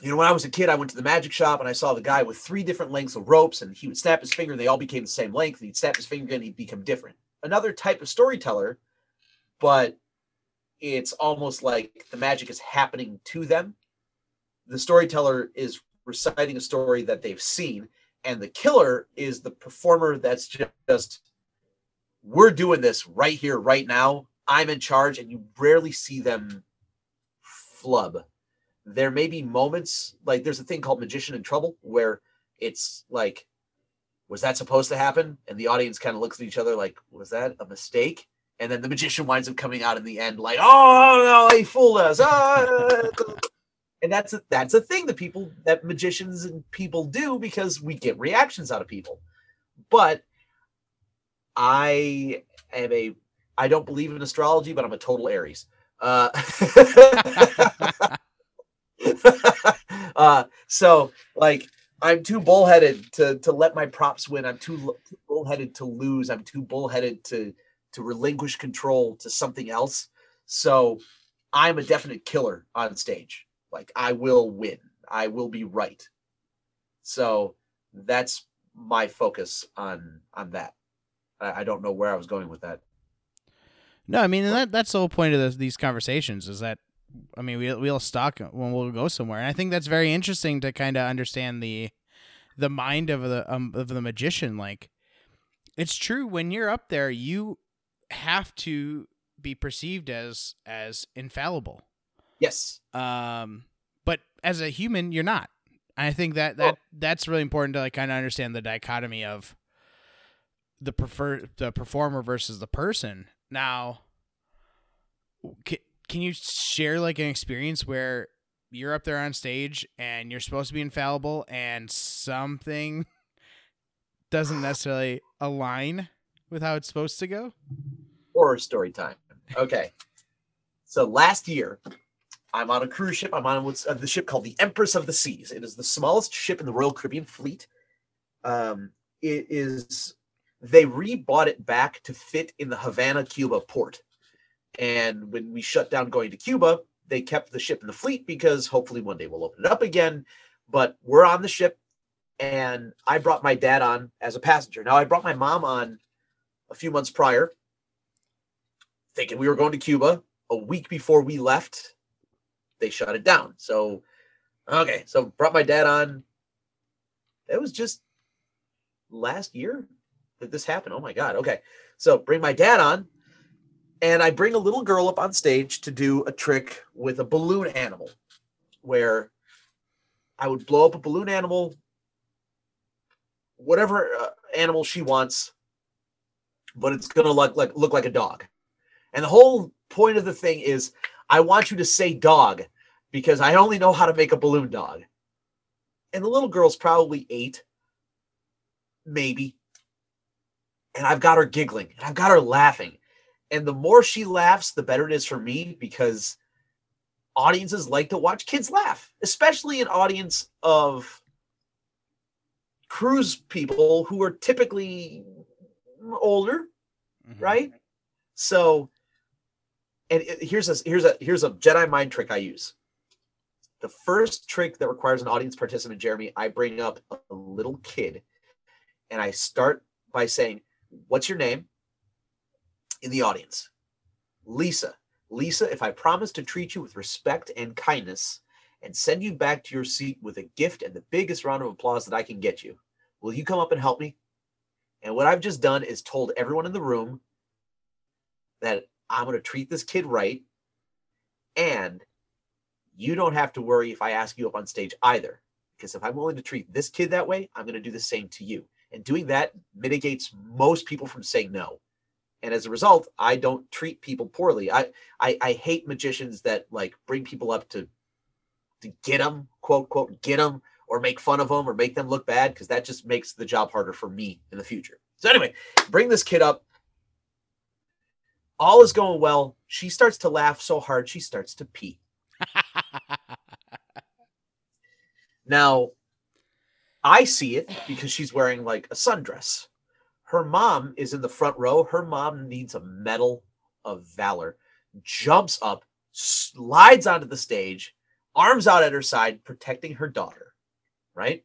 you know, when I was a kid, I went to the magic shop and I saw the guy with three different lengths of ropes, and he would snap his finger, and they all became the same length. And he'd snap his finger again, he'd become different. Another type of storyteller, but it's almost like the magic is happening to them. The storyteller is reciting a story that they've seen, and the killer is the performer that's just, we're doing this right here, right now. I'm in charge, and you rarely see them flub there may be moments like there's a thing called magician in trouble where it's like was that supposed to happen and the audience kind of looks at each other like was that a mistake and then the magician winds up coming out in the end like oh no he fooled us ah. and that's a, that's a thing that people that magicians and people do because we get reactions out of people but I am a I don't believe in astrology, but I'm a total Aries. Uh, uh, so like I'm too bullheaded to to let my props win. I'm too, too bullheaded to lose. I'm too bullheaded to to relinquish control to something else. So I'm a definite killer on stage. Like I will win. I will be right. So that's my focus on on that. I, I don't know where I was going with that. No, I mean that that's the whole point of this, these conversations is that I mean we we'll stock when we'll go somewhere, and I think that's very interesting to kind of understand the the mind of the um, of the magician. Like it's true when you're up there, you have to be perceived as as infallible. Yes. Um, but as a human, you're not. I think that that Oh. that's really important to like kind of understand the dichotomy of the prefer the performer versus the person. Now, can, can you share like an experience where you're up there on stage and you're supposed to be infallible and something doesn't necessarily align with how it's supposed to go? horror story time. Okay. So last year, I'm on a cruise ship. I'm on what's uh, the ship called the Empress of the Seas. It is the smallest ship in the Royal Caribbean Fleet. Um, it is they rebought it back to fit in the Havana, Cuba port. And when we shut down going to Cuba, they kept the ship in the fleet because hopefully one day we'll open it up again. But we're on the ship, and I brought my dad on as a passenger. Now I brought my mom on a few months prior thinking we were going to Cuba. A week before we left, they shut it down. So, okay, so brought my dad on. It was just last year that this happened. Oh my God. Okay. So bring my dad on, and I bring a little girl up on stage to do a trick with a balloon animal where I would blow up a balloon animal, whatever uh, animal she wants, but it's to look like, look like a dog. And the whole point of the thing is I want you to say dog because I only know how to make a balloon dog. And the little girl's probably eight, maybe. And I've got her giggling and I've got her laughing. And the more she laughs, the better it is for me because audiences like to watch kids laugh, especially an audience of cruise people who are typically older, Mhm. right? So, and it- here's a here's a here's a Jedi mind trick I use. The first trick that requires an audience participant, Jeremy, I bring up a little kid, and I start by saying, "What's your name?" In the audience, Lisa. Lisa, if I promise to treat you with respect and kindness, and send you back to your seat with a gift and the biggest round of applause that I can get you, will you come up and help me? And what I've just done is told everyone in the room that I'm going to treat this kid right. And you don't have to worry if I ask you up on stage either. Because if I'm willing to treat this kid that way, I'm going to do the same to you. And doing that mitigates most people from saying no. And as a result, I don't treat people poorly. I, I, I hate magicians that like bring people up to, to get them, quote, quote, get them or make fun of them or make them look bad because that just makes the job harder for me in the future. So anyway, bring this kid up all is going well. She starts to laugh so hard she starts to pee. Now, I see it because she's wearing like a sundress. Her mom is in the front row. Her mom needs a medal of valor, jumps up, slides onto the stage, arms out at her side, protecting her daughter. Right?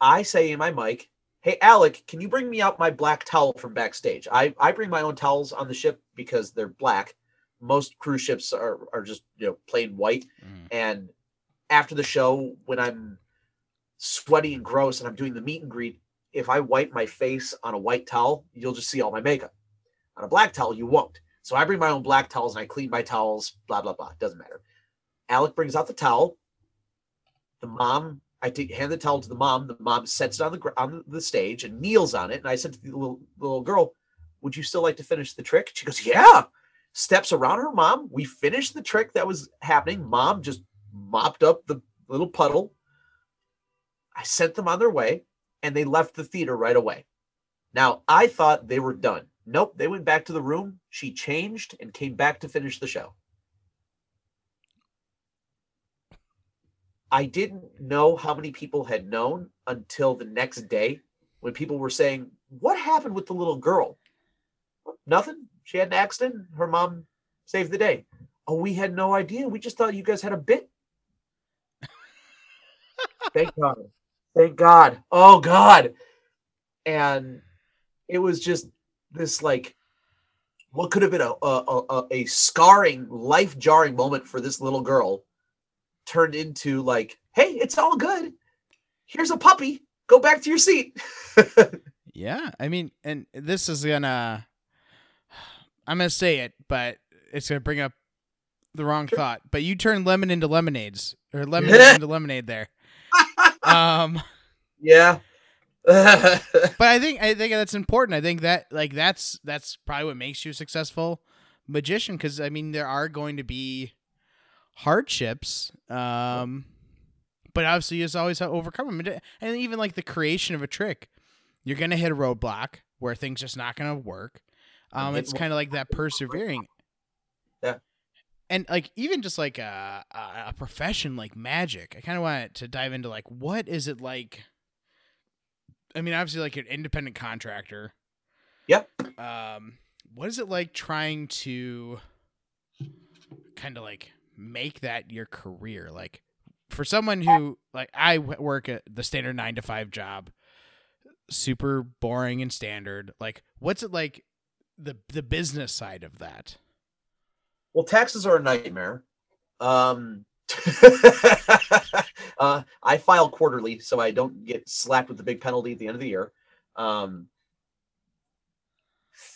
I say in my mic, Hey, Alec, can you bring me out my black towel from backstage? I, I bring my own towels on the ship because they're black. Most cruise ships are, are just you know plain white. Mhm. And after the show, when I'm sweaty and gross and I'm doing the meet and greet, if I wipe my face on a white towel, you'll just see all my makeup. On a black towel, you won't. So I bring my own black towels and I clean my towels, blah, blah, blah. Doesn't matter. Alec brings out the towel. The mom, I take, hand the towel to the mom. The mom sets it on the on the stage and kneels on it. And I said to the little, little girl, Would you still like to finish the trick? She goes, Yeah. Steps around her mom. We finished the trick that was happening. Mom just mopped up the little puddle. I sent them on their way. and they left the theater right away. Now, I thought they were done. Nope, they went back to the room. She changed and came back to finish the show. I didn't know how many people had known until the next day when people were saying, What happened with the little girl? Nothing. She had an accident. Her mom saved the day. Oh, we had no idea. We just thought you guys had a bit. Thank God. Thank God. Oh, God. And it was just this like what could have been a a, a, a scarring, life jarring moment for this little girl turned into like, hey, it's all good. Here's a puppy. Go back to your seat. yeah, I mean, and this is gonna. I'm gonna say it, but it's gonna bring up the wrong sure. thought. But you turn lemon into lemonades or lemon into lemonade there. Um. Yeah. but I think I think that's important. I think that like that's that's probably what makes you a successful magician because I mean there are going to be hardships, um, but obviously you just always have to overcome them. And even like the creation of a trick, you're gonna hit a roadblock where things just not gonna work. Um, it's kind of like that persevering. Yeah. And like even just like a a profession like magic, I kind of want to dive into like what is it like I mean, obviously, like an independent contractor. Yep. Um, what is it like trying to kind of like make that your career? Like, for someone who like I work at the standard nine to five job, super boring and standard. Like, what's it like the the business side of that? Well, taxes are a nightmare. Um, uh, I file quarterly, so I don't get slapped with the big penalty at the end of the year. Um,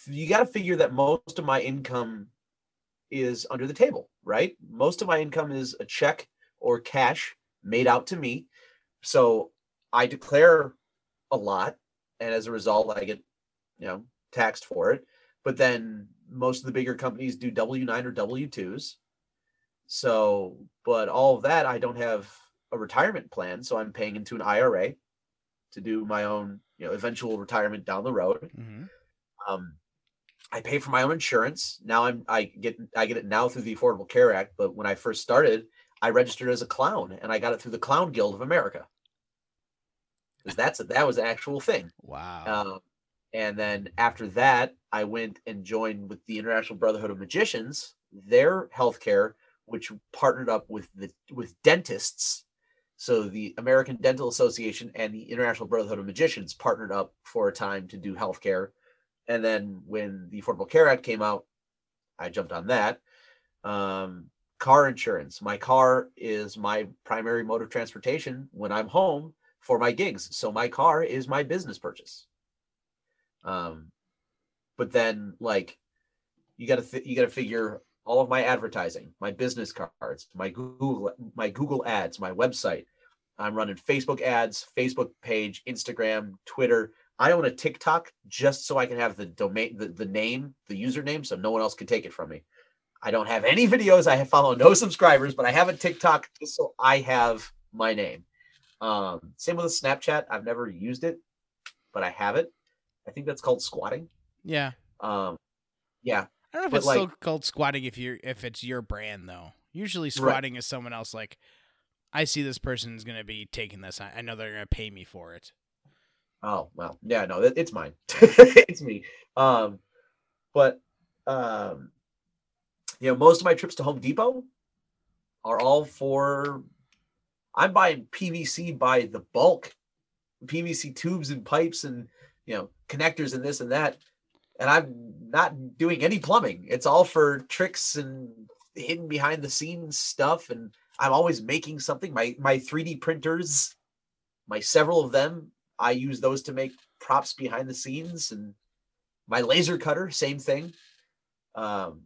you got to figure that most of my income is under the table, right? Most of my income is a check or cash made out to me. So I declare a lot, and as a result, I get, you know, taxed for it. But then most of the bigger companies do W 9 or W 2s. So, but all of that, I don't have a retirement plan. So I'm paying into an IRA to do my own, you know, eventual retirement down the road. Mm-hmm. Um, I pay for my own insurance. Now I'm I get I get it now through the Affordable Care Act, but when I first started, I registered as a clown and I got it through the Clown Guild of America. Because that's a, that was an actual thing. Wow. Um, and then after that, I went and joined with the International Brotherhood of Magicians. Their healthcare which partnered up with the with dentists. So the American Dental Association and the International Brotherhood of Magicians partnered up for a time to do healthcare. And then when the Affordable Care Act came out, I jumped on that. Um, car insurance. My car is my primary mode of transportation when I'm home for my gigs. So my car is my business purchase. Um, but then like you got to th- you got to figure all of my advertising, my business cards, my Google my Google ads, my website. I'm running Facebook ads, Facebook page, Instagram, Twitter. I own a TikTok just so I can have the domain, the, the name, the username, so no one else can take it from me. I don't have any videos. I have follow no subscribers, but I have a TikTok just so I have my name. Um, same with a Snapchat. I've never used it, but I have it. I think that's called squatting. Yeah. Um, yeah. I don't know if but it's like, still called squatting if you're if it's your brand though. Usually squatting right. is someone else like I see this person's gonna be taking this. I, I know they're gonna pay me for it. Oh well, yeah, no, it's mine. it's me. Um, but um, you know, most of my trips to Home Depot are all for. I'm buying PVC by the bulk, PVC tubes and pipes and you know connectors and this and that and I'm not doing any plumbing. It's all for tricks and hidden behind the scenes stuff. And I'm always making something. My my 3D printers, my several of them, I use those to make props behind the scenes. And my laser cutter, same thing. Um,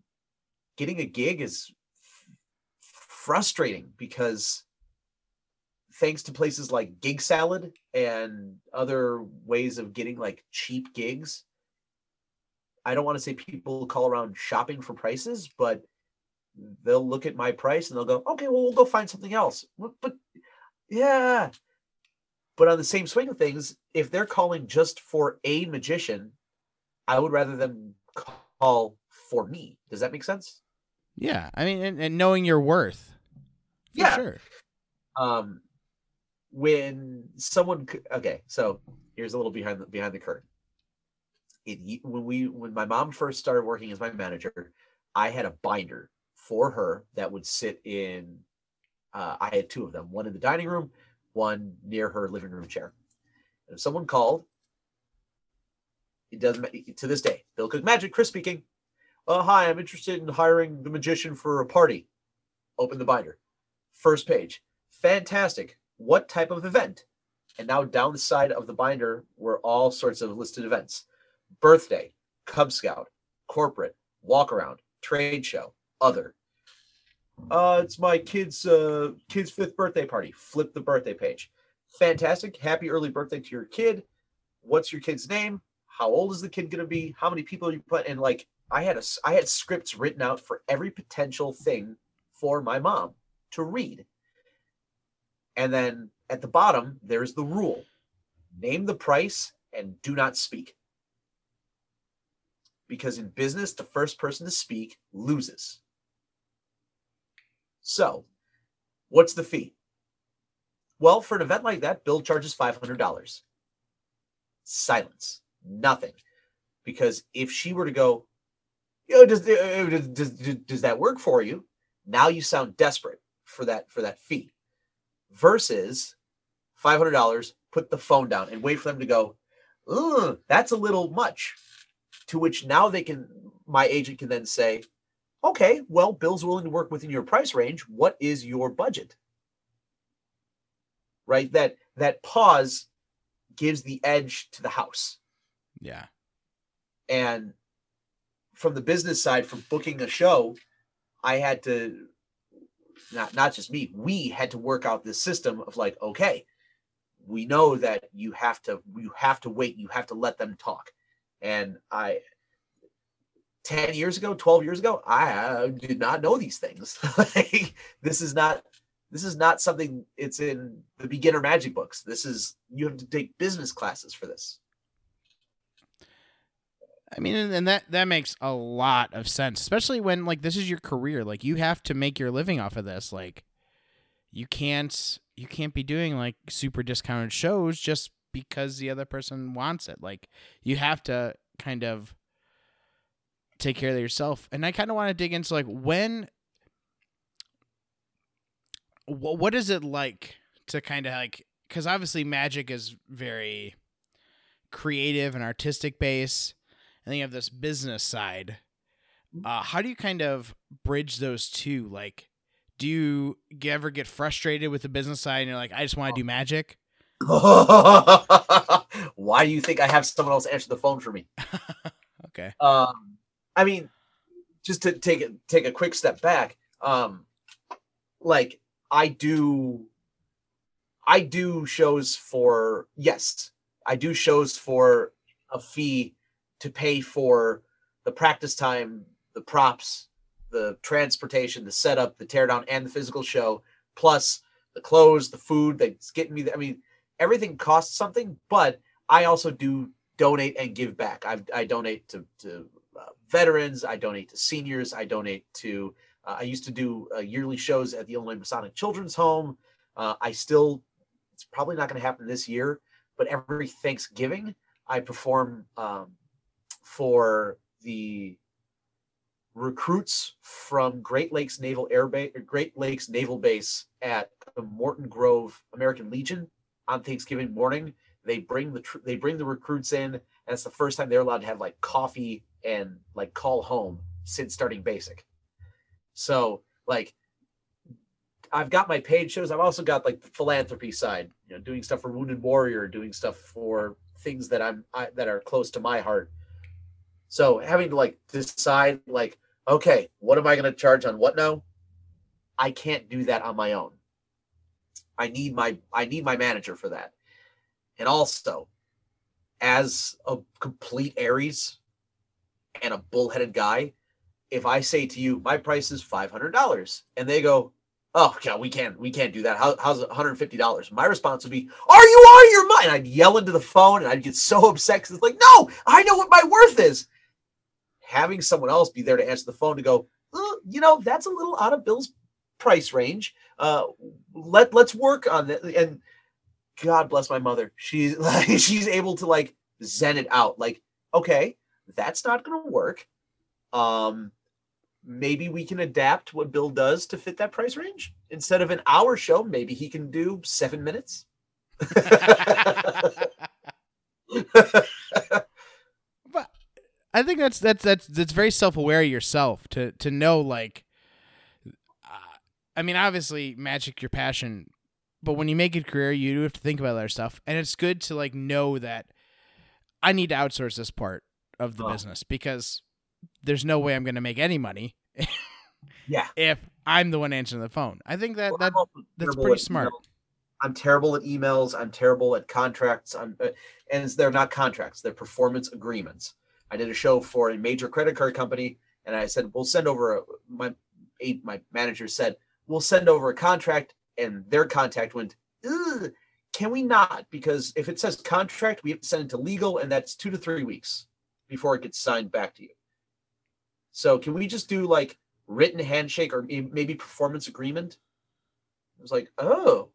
getting a gig is f- frustrating because thanks to places like GigSalad and other ways of getting like cheap gigs I don't want to say people call around shopping for prices, but they'll look at my price and they'll go, okay, well, we'll go find something else. But yeah, but on the same swing of things, if they're calling just for a magician, I would rather them call for me. Does that make sense? Yeah, I mean, and, and knowing your worth. Yeah. sure. um when someone okay so here's a little behind the behind the curtain it, when we when my mom first started working as my manager i had a binder for her that would sit in uh, i had two of them one in the dining room one near her living room chair and if someone called it doesn't to this day bill cook magic chris speaking uh, hi i'm interested in hiring the magician for a party open the binder first page fantastic. What type of event? And now down the side of the binder were all sorts of listed events birthday, Cub Scout, corporate, walk around, trade show, other. Uh, it's my kid's uh, kid's fifth birthday party. Flip the birthday page. Fantastic. Happy early birthday to your kid. What's your kid's name? How old is the kid to be? How many people are you put? And like, I had a I had scripts written out for every potential thing for my mom to read. And then at the bottom, there's the rule name the price and do not speak. Because in business, the first person to speak loses. So, what's the fee? Well, for an event like that, Bill charges $500. Silence, nothing. Because if she were to go, Yo, does, uh, does, does, does that work for you? Now you sound desperate for that for that fee versus $500 put the phone down and wait for them to go that's a little much to which now they can my agent can then say okay well bill's willing to work within your price range. What is your budget? Right that that pause gives the edge to the house. Yeah. and from the business side for booking a show i had to not not just me we had to work out this system of like okay we know that you have to you have to wait you have to let them talk. And i 10 years ago 12 years ago i did not know these things like this is not this is not something it's in the beginner magic books this is you have to take business classes for this I mean, and that that makes a lot of sense, especially when like this is your career. Like you have to make your living off of this. Like you can't you can't be doing like super discounted shows just because the other person wants it. Like you have to kind of take care of yourself. And I kind of want to dig into like when wh- what is it like to kind of like cuz obviously magic is very creative and artistic base and then you have this business side. Uh, how do you kind of bridge those two? Like, do you g- ever get frustrated with the business side and you're like, I just want to do magic? Why do you think I have someone else answer the phone for me? Okay. Um, I mean, just to take it take a quick step back, um, like I do, I do shows for yes, I do shows for a fee to pay for the practice time, the props, the transportation, the setup, the teardown, and the physical show, plus the clothes, the food that's getting me. I mean, everything costs something, but I also do donate and give back. I, I donate to, to veterans, I donate to seniors, I donate to. Uh, I used to do uh, yearly shows at the Illinois Masonic Children's Home. Uh, I still, it's probably not going to happen this year, but every Thanksgiving I perform um, for the recruits from Great Lakes Naval Air Base, Great Lakes Naval Base at the Morton Grove American Legion on Thanksgiving morning. They bring the tr- they bring the recruits in, and it's the first time they're allowed to have like coffee and like call home since starting basic. So like I've got my paid shows. I've also got like the philanthropy side, you know, doing stuff for Wounded Warrior, doing stuff for things that I'm I, that are close to my heart. So having to like decide like, okay, what am I going to charge on what now? I can't do that on my own. I need my I need my manager for that. And also, as a complete Aries and a bullheaded guy, if I say to you, my price is five hundred dollars, and they go, oh god, we can't we can't do that. How, how's $150? My response would be, are you out of your mind? I'd yell into the phone and I'd get so upset because it's like, no, I know what my worth is. Having someone else be there to answer the phone to go, "Uh, you know, that's a little out of Bill's price range. Uh, let let's work on that. And God bless my mother. She's like she's able to like zen it out. Like, okay, that's not gonna work. Um, maybe we can adapt what Bill does to fit that price range. Instead of an hour show, maybe he can do seven minutes. but I think that's that's that's that's very self aware yourself to to know like. Uh, I mean, obviously, magic your passion, but when you make a career, you do have to think about other stuff, and it's good to like know that I need to outsource this part of the Oh. business because there's no way I'm going to make any money yeah. if I'm the one answering the phone. I think that Well, that that's pretty smart. email. I'm terrible at emails. I'm terrible at contracts. I'm, uh, and they're not contracts; they're performance agreements. I did a show for a major credit card company, and I said, "We'll send over a, my my manager said we'll send over a contract," and their contact went, "Can we not? Because if it says contract, we have to send it to legal, and that's two to three weeks before it gets signed back to you. So can we just do like written handshake or maybe performance agreement?" I was like, oh,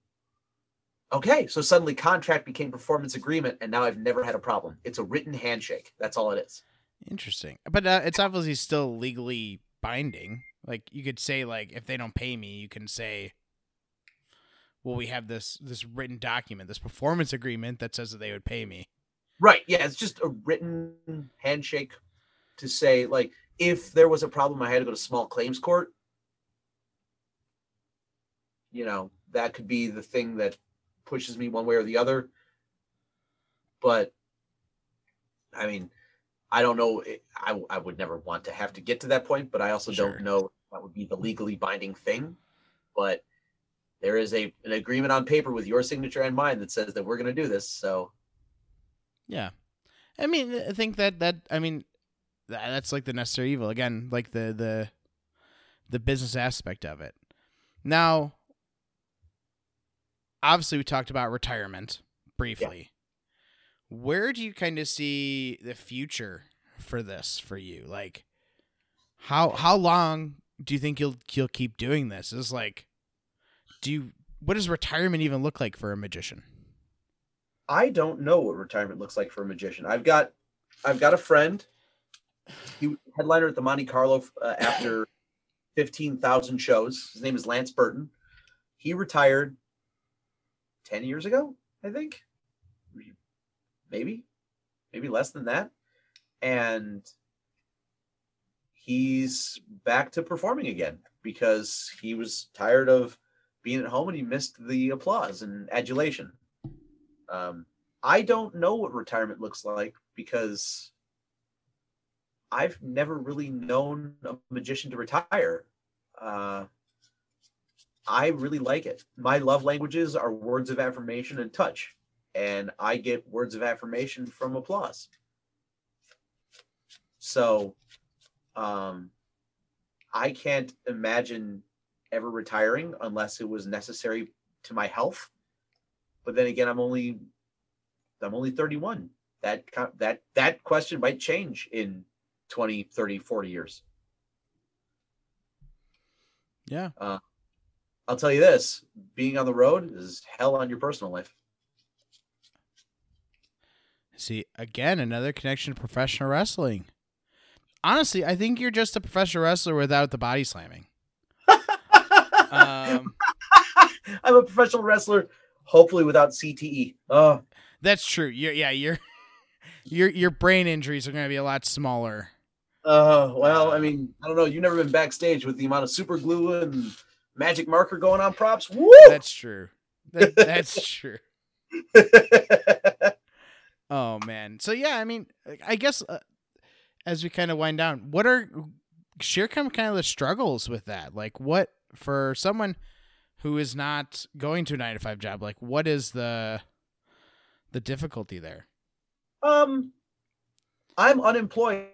okay. So suddenly contract became performance agreement, and now I've never had a problem. It's a written handshake. That's all it is. Interesting, but uh, it's obviously still legally binding. Like you could say, like if they don't pay me, you can say, "Well, we have this this written document, this performance agreement that says that they would pay me." Right. Yeah. It's just a written handshake to say, like, if there was a problem, I had to go to small claims court. You know, that could be the thing that pushes me one way or the other. But I mean, I don't know. I, I would never want to have to get to that point, but I also Sure. don't know if that would be the legally binding thing. But there is a an agreement on paper with your signature and mine that says that we're going to do this. So Yeah, I mean, I think that that I mean, that, that's like the necessary evil again, like the the the business aspect of it. Now, obviously, we talked about retirement briefly. Where do you kind of see the future for this for you? Like, how how long do you think you'll you'll keep doing this? Is like, do you what does retirement even look like for a magician? I don't know what retirement looks like for a magician. I've got I've got a friend. He headliner at the Monte Carlo uh, after 15,000 shows. His name is Lance Burton. He retired 10 years ago, I think. Maybe. Maybe less than that. And he's back to performing again because he was tired of being at home and he missed the applause and adulation. Um, I don't know what retirement looks like because I've never really known a magician to retire. Uh, I really like it. My love languages are words of affirmation and touch, and I get words of affirmation from applause. So, um, I can't imagine ever retiring unless it was necessary to my health but then again i'm only i'm only 31 that that that question might change in 20 30 40 years Yeah. i'll tell you this being on the road is hell on your personal life See, again, another connection to professional wrestling. Honestly, I think you're just a professional wrestler without the body slamming. Um, i'm a professional wrestler hopefully without cte oh that's true. You're, yeah, your your your brain injuries are going to be a lot smaller. uh well i mean i don't know you've never been backstage with the amount of super glue and magic marker going on props Woo! That's true. That, that's true. Oh man. So yeah, I mean, I guess uh, as we kind of wind down, what are share kind of kind of the struggles with that? Like, what for someone who is not going to a nine to five job? Like, what is the the difficulty there? Um, I'm unemployed.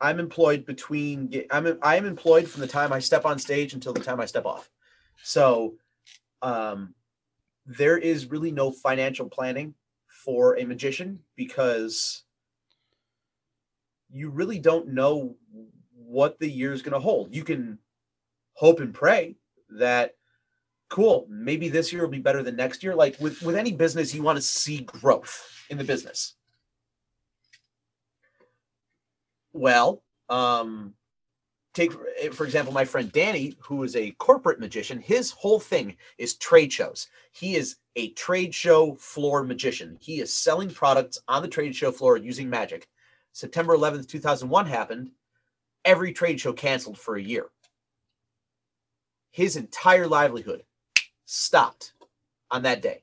I'm employed between I'm I am employed from the time I step on stage until the time I step off. So um there is really no financial planning for a magician because you really don't know what the year is going to hold. You can hope and pray that cool, maybe this year will be better than next year. Like with with any business, you want to see growth in the business. Well, um, take for- for example my friend Danny, who is a corporate magician. His whole thing is trade shows. He is a trade show floor magician. He is selling products on the trade show floor using magic. September 11th, 2001 happened. Every trade show canceled for a year. His entire livelihood stopped on that day.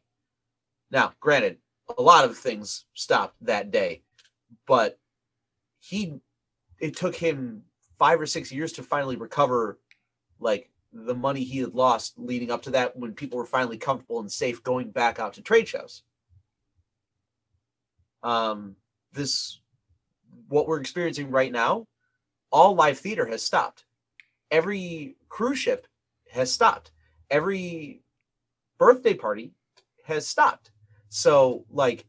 Now, granted, a lot of things stopped that day, but he it took him five or six years to finally recover like the money he had lost leading up to that when people were finally comfortable and safe going back out to trade shows. Um, this what we're experiencing right now, all live theater has stopped. Every cruise ship has stopped. Every birthday party has stopped. So like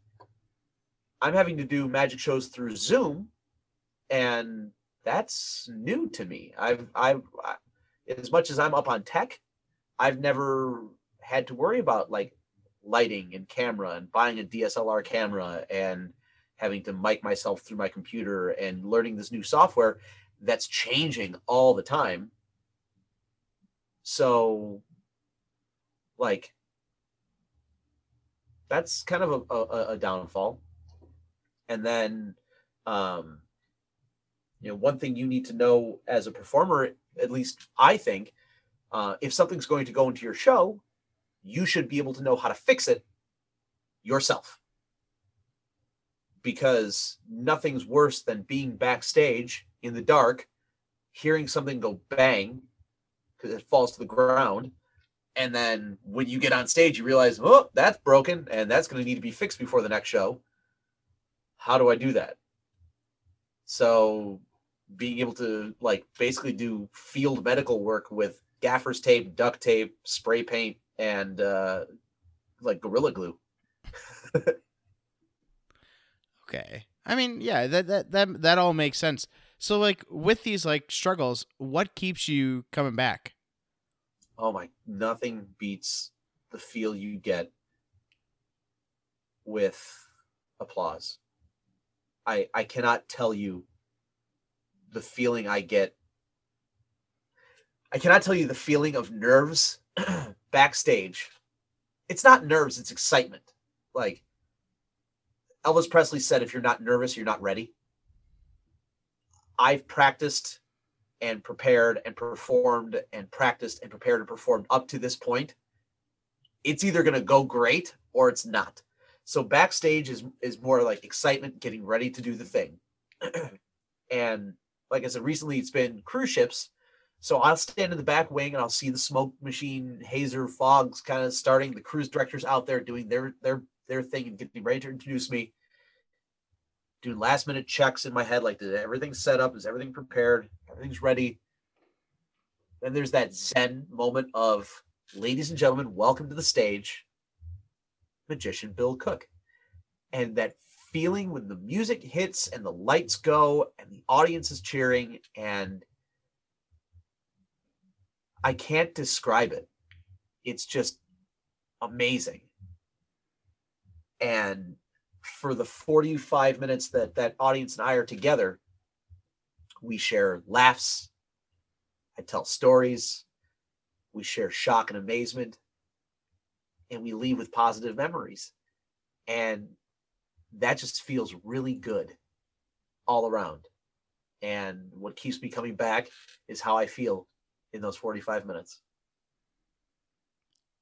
I'm having to do magic shows through Zoom and that's new to me. I've I've I, as much as I'm up on tech, I've never had to worry about like lighting and camera and buying a DSLR camera and having to mic myself through my computer and learning this new software that's changing all the time. So like that's kind of a, a, a downfall. And then um you know one thing you need to know as a performer at least i think uh, if something's going to go into your show you should be able to know how to fix it yourself because nothing's worse than being backstage in the dark hearing something go bang because it falls to the ground and then when you get on stage you realize oh that's broken and that's going to need to be fixed before the next show how do i do that so being able to like basically do field medical work with gaffer's tape, duct tape, spray paint, and uh, like gorilla glue. Okay. I mean, yeah, that that that that all makes sense. So like with these like struggles, what keeps you coming back? Oh my, nothing beats the feel you get with applause. I I cannot tell you the feeling I get. I cannot tell you the feeling of nerves backstage. It's not nerves, it's excitement. Like Elvis Presley said, if you're not nervous, you're not ready. I've practiced and prepared and performed and practiced and prepared and performed up to this point. It's either going to go great or it's not. So backstage is is more like excitement, getting ready to do the thing. and like I said, recently it's been cruise ships. So I'll stand in the back wing and I'll see the smoke machine hazer fogs kind of starting. The cruise directors out there doing their their their thing and getting ready to introduce me. Doing last minute checks in my head, like did everything set up? Is everything prepared? Everything's ready. Then there's that Zen moment of, ladies and gentlemen, welcome to the stage, magician Bill Cook. And that feeling when the music hits and the lights go and the audience is cheering and I can't describe it. It's just amazing. And for the 45 minutes that that audience and I are together, we share laughs. I tell stories. We share shock and amazement. And we leave with positive memories. And that just feels really good all around. And what keeps me coming back is how I feel in those 45 minutes.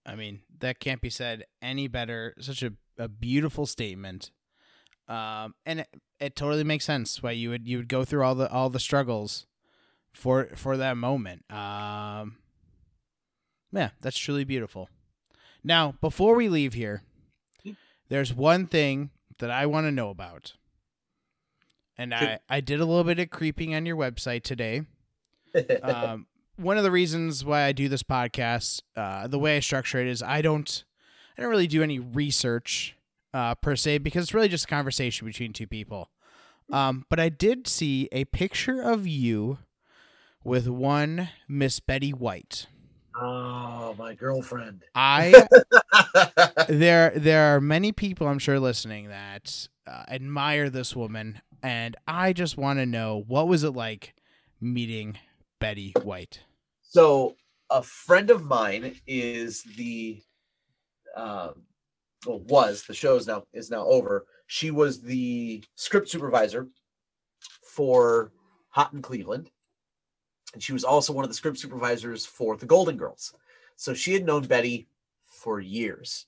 I mean, that can't be said any better. Such a, a beautiful statement. Um, and it, it totally makes sense why you would you would go through all the all the struggles for for that moment. Um, yeah, that's truly beautiful. Now, before we leave here, there's one thing that I want to know about. and I I did a little bit of creeping on your website today. Um, one of the reasons why I do this podcast, uh, the way I structure it is I don't I don't really do any research uh, per se because it's really just a conversation between two people. Um, but I did see a picture of you with one Miss Betty White. oh, my girlfriend. I there there are many people I'm sure listening that uh, admire this woman, and I just want to know what was it like meeting Betty White. So a friend of mine is the um well was the show is now is now over. She was the script supervisor for Hot in Cleveland. And she was also one of the script supervisors for the Golden Girls. So she had known Betty for years.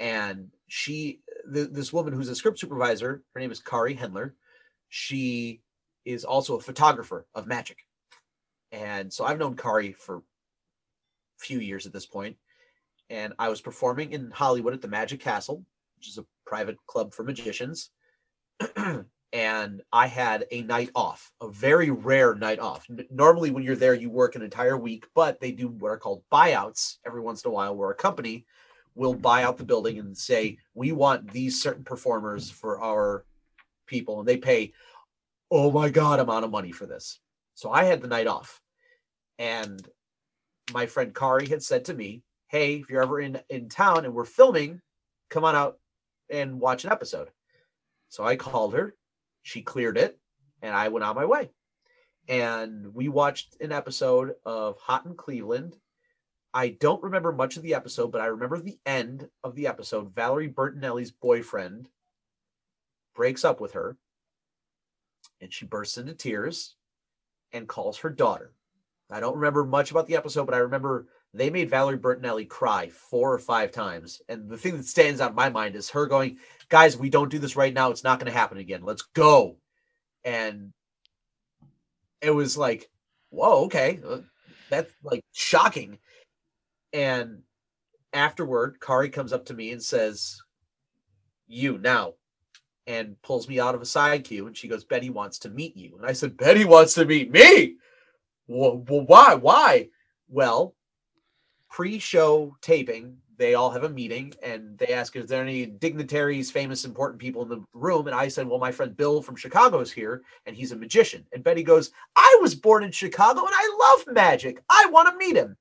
And she th- this woman who's a script supervisor, her name is Kari Hendler. She is also a photographer of magic. And so I've known Kari for a few years at this point. And I was performing in Hollywood at the Magic Castle, which is a private club for magicians. and I had a night off, a very rare night off. Normally, when you're there, you work an entire week, but they do what are called buyouts every once in a while, where a company will buy out the building and say, We want these certain performers for our people. And they pay, oh my God, amount of money for this. So I had the night off. And my friend Kari had said to me, Hey, if you're ever in, in town and we're filming, come on out and watch an episode. So I called her, she cleared it, and I went on my way. And we watched an episode of Hot in Cleveland. I don't remember much of the episode, but I remember the end of the episode. Valerie Bertinelli's boyfriend breaks up with her, and she bursts into tears and calls her daughter. I don't remember much about the episode, but I remember they made Valerie Bertinelli cry four or five times. And the thing that stands out in my mind is her going, Guys, we don't do this right now. It's not going to happen again. Let's go. And it was like, Whoa, okay. uh, That's like shocking. And afterward, Kari comes up to me and says, You now, and pulls me out of a side queue. And she goes, Betty wants to meet you. And I said, Betty wants to meet me. Well, why? Why? Well, pre-show taping, they all have a meeting and they ask, is there any dignitaries, famous, important people in the room? And I said, well, my friend Bill from Chicago is here and he's a magician. And Betty goes, I was born in Chicago and I love magic. I want to meet him.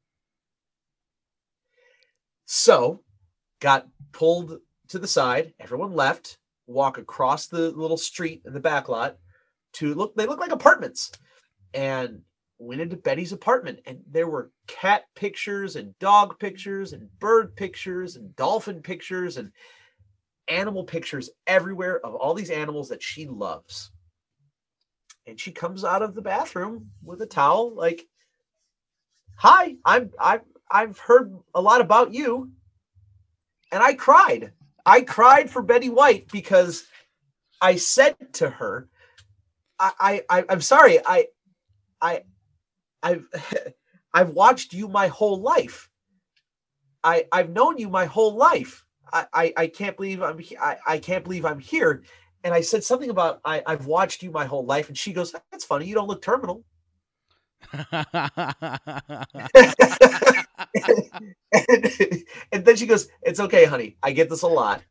So got pulled to the side. Everyone left, walk across the little street in the back lot to look, they look like apartments. And went into Betty's apartment and there were cat pictures and dog pictures and bird pictures and dolphin pictures and animal pictures everywhere of all these animals that she loves. And she comes out of the bathroom with a towel like Hi, I'm I've I've heard a lot about you. And I cried. I cried for Betty White because I said to her, I, I I'm sorry, I I I've I've watched you my whole life. I I've known you my whole life. I I, I can't believe I'm I, I can't believe I'm here. And I said something about I, I've watched you my whole life, and she goes, "That's funny. You don't look terminal." and, and then she goes, "It's okay, honey. I get this a lot."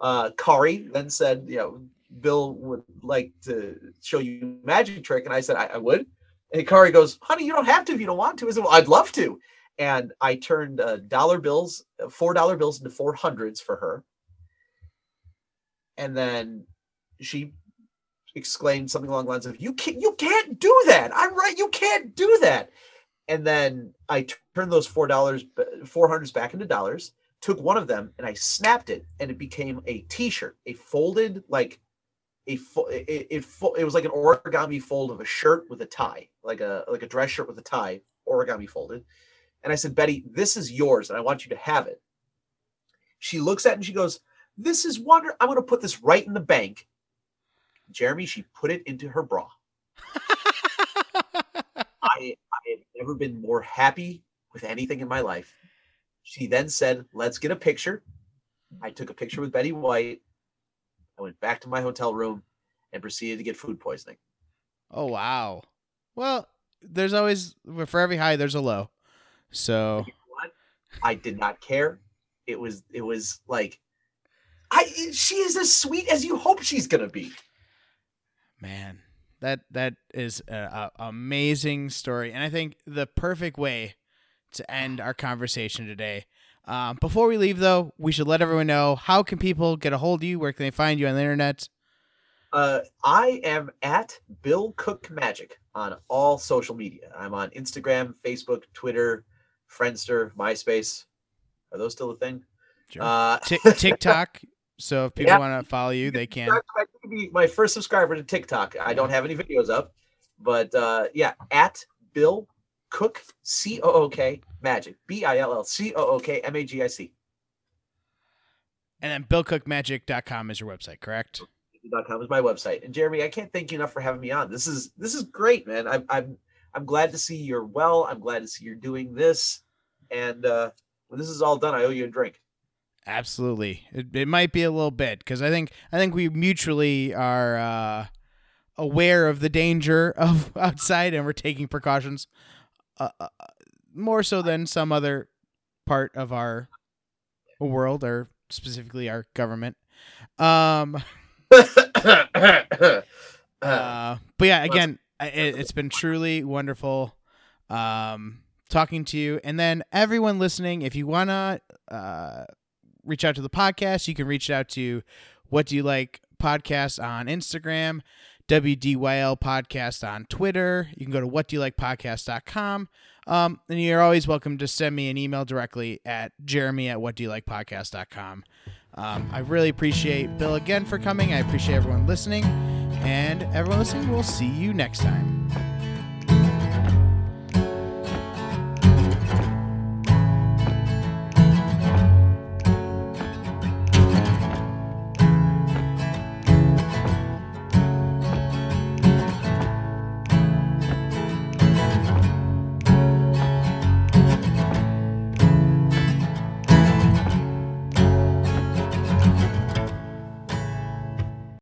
Uh, Kari then said, "You know, Bill would like to show you magic trick," and I said, "I, I would." And Kari goes, "Honey, you don't have to if you don't want to." I said, "Well, I'd love to." And I turned uh, dollar bills, uh, four dollar bills into four hundreds for her, and then she exclaimed something along the lines of, "You can't, you can't do that. I'm right. You can't do that." And then I turned those four dollars, four hundreds back into dollars. Took one of them and I snapped it, and it became a T-shirt, a folded like a fo- it, it fo- it was like an origami fold of a shirt with a tie, like a like a dress shirt with a tie, origami folded. And I said, Betty, this is yours, and I want you to have it. She looks at it and she goes, "This is wonder. I'm going to put this right in the bank." Jeremy, she put it into her bra. I, I have never been more happy with anything in my life. She then said, Let's get a picture. I took a picture with Betty White. I went back to my hotel room and proceeded to get food poisoning. Oh wow. Well, there's always for every high there's a low. So You know what? I did not care. It was it was like I she is as sweet as you hope she's gonna be. man, that that is a amazing story, and I think the perfect way to end our conversation today. Um, before we leave, though, we should let everyone know how can people get a hold of you? Where can they find you on the internet? Uh, I am at Bill Cook Magic on all social media. I'm on Instagram, Facebook, Twitter, Friendster, MySpace. Are those still a thing? Sure. Uh, Tik TikTok. So if people Yeah. want to follow you, they can. I could be my first subscriber to TikTok. I don't have any videos up, but uh, yeah, at Bill Cook C O O K Magic B I L L C O O K M A G I C. And then BillCookMagic.com is your website, correct? com is my website. And Jeremy, I can't thank you enough for having me on. This is this is great, man. I'm I'm I'm glad to see you're well. I'm glad to see you're doing this. And uh, when this is all done, I owe you a drink. Absolutely. It, it might be a little bit because I think I think we mutually are uh, aware of the danger of outside and we're taking precautions uh, uh, more so than some other part of our world or specifically our government. Um, uh, but yeah, again, it, it's been truly wonderful um, talking to you. And then everyone listening, if you wanna uh, reach out to the podcast, you can reach out to What Do You Like podcast on Instagram, WDYL podcast on Twitter. You can go to What Do You Um, and you're always welcome to send me an email directly at jeremy at what do you Um, I really appreciate Bill again for coming. I appreciate everyone listening. And everyone listening, we'll see you next time.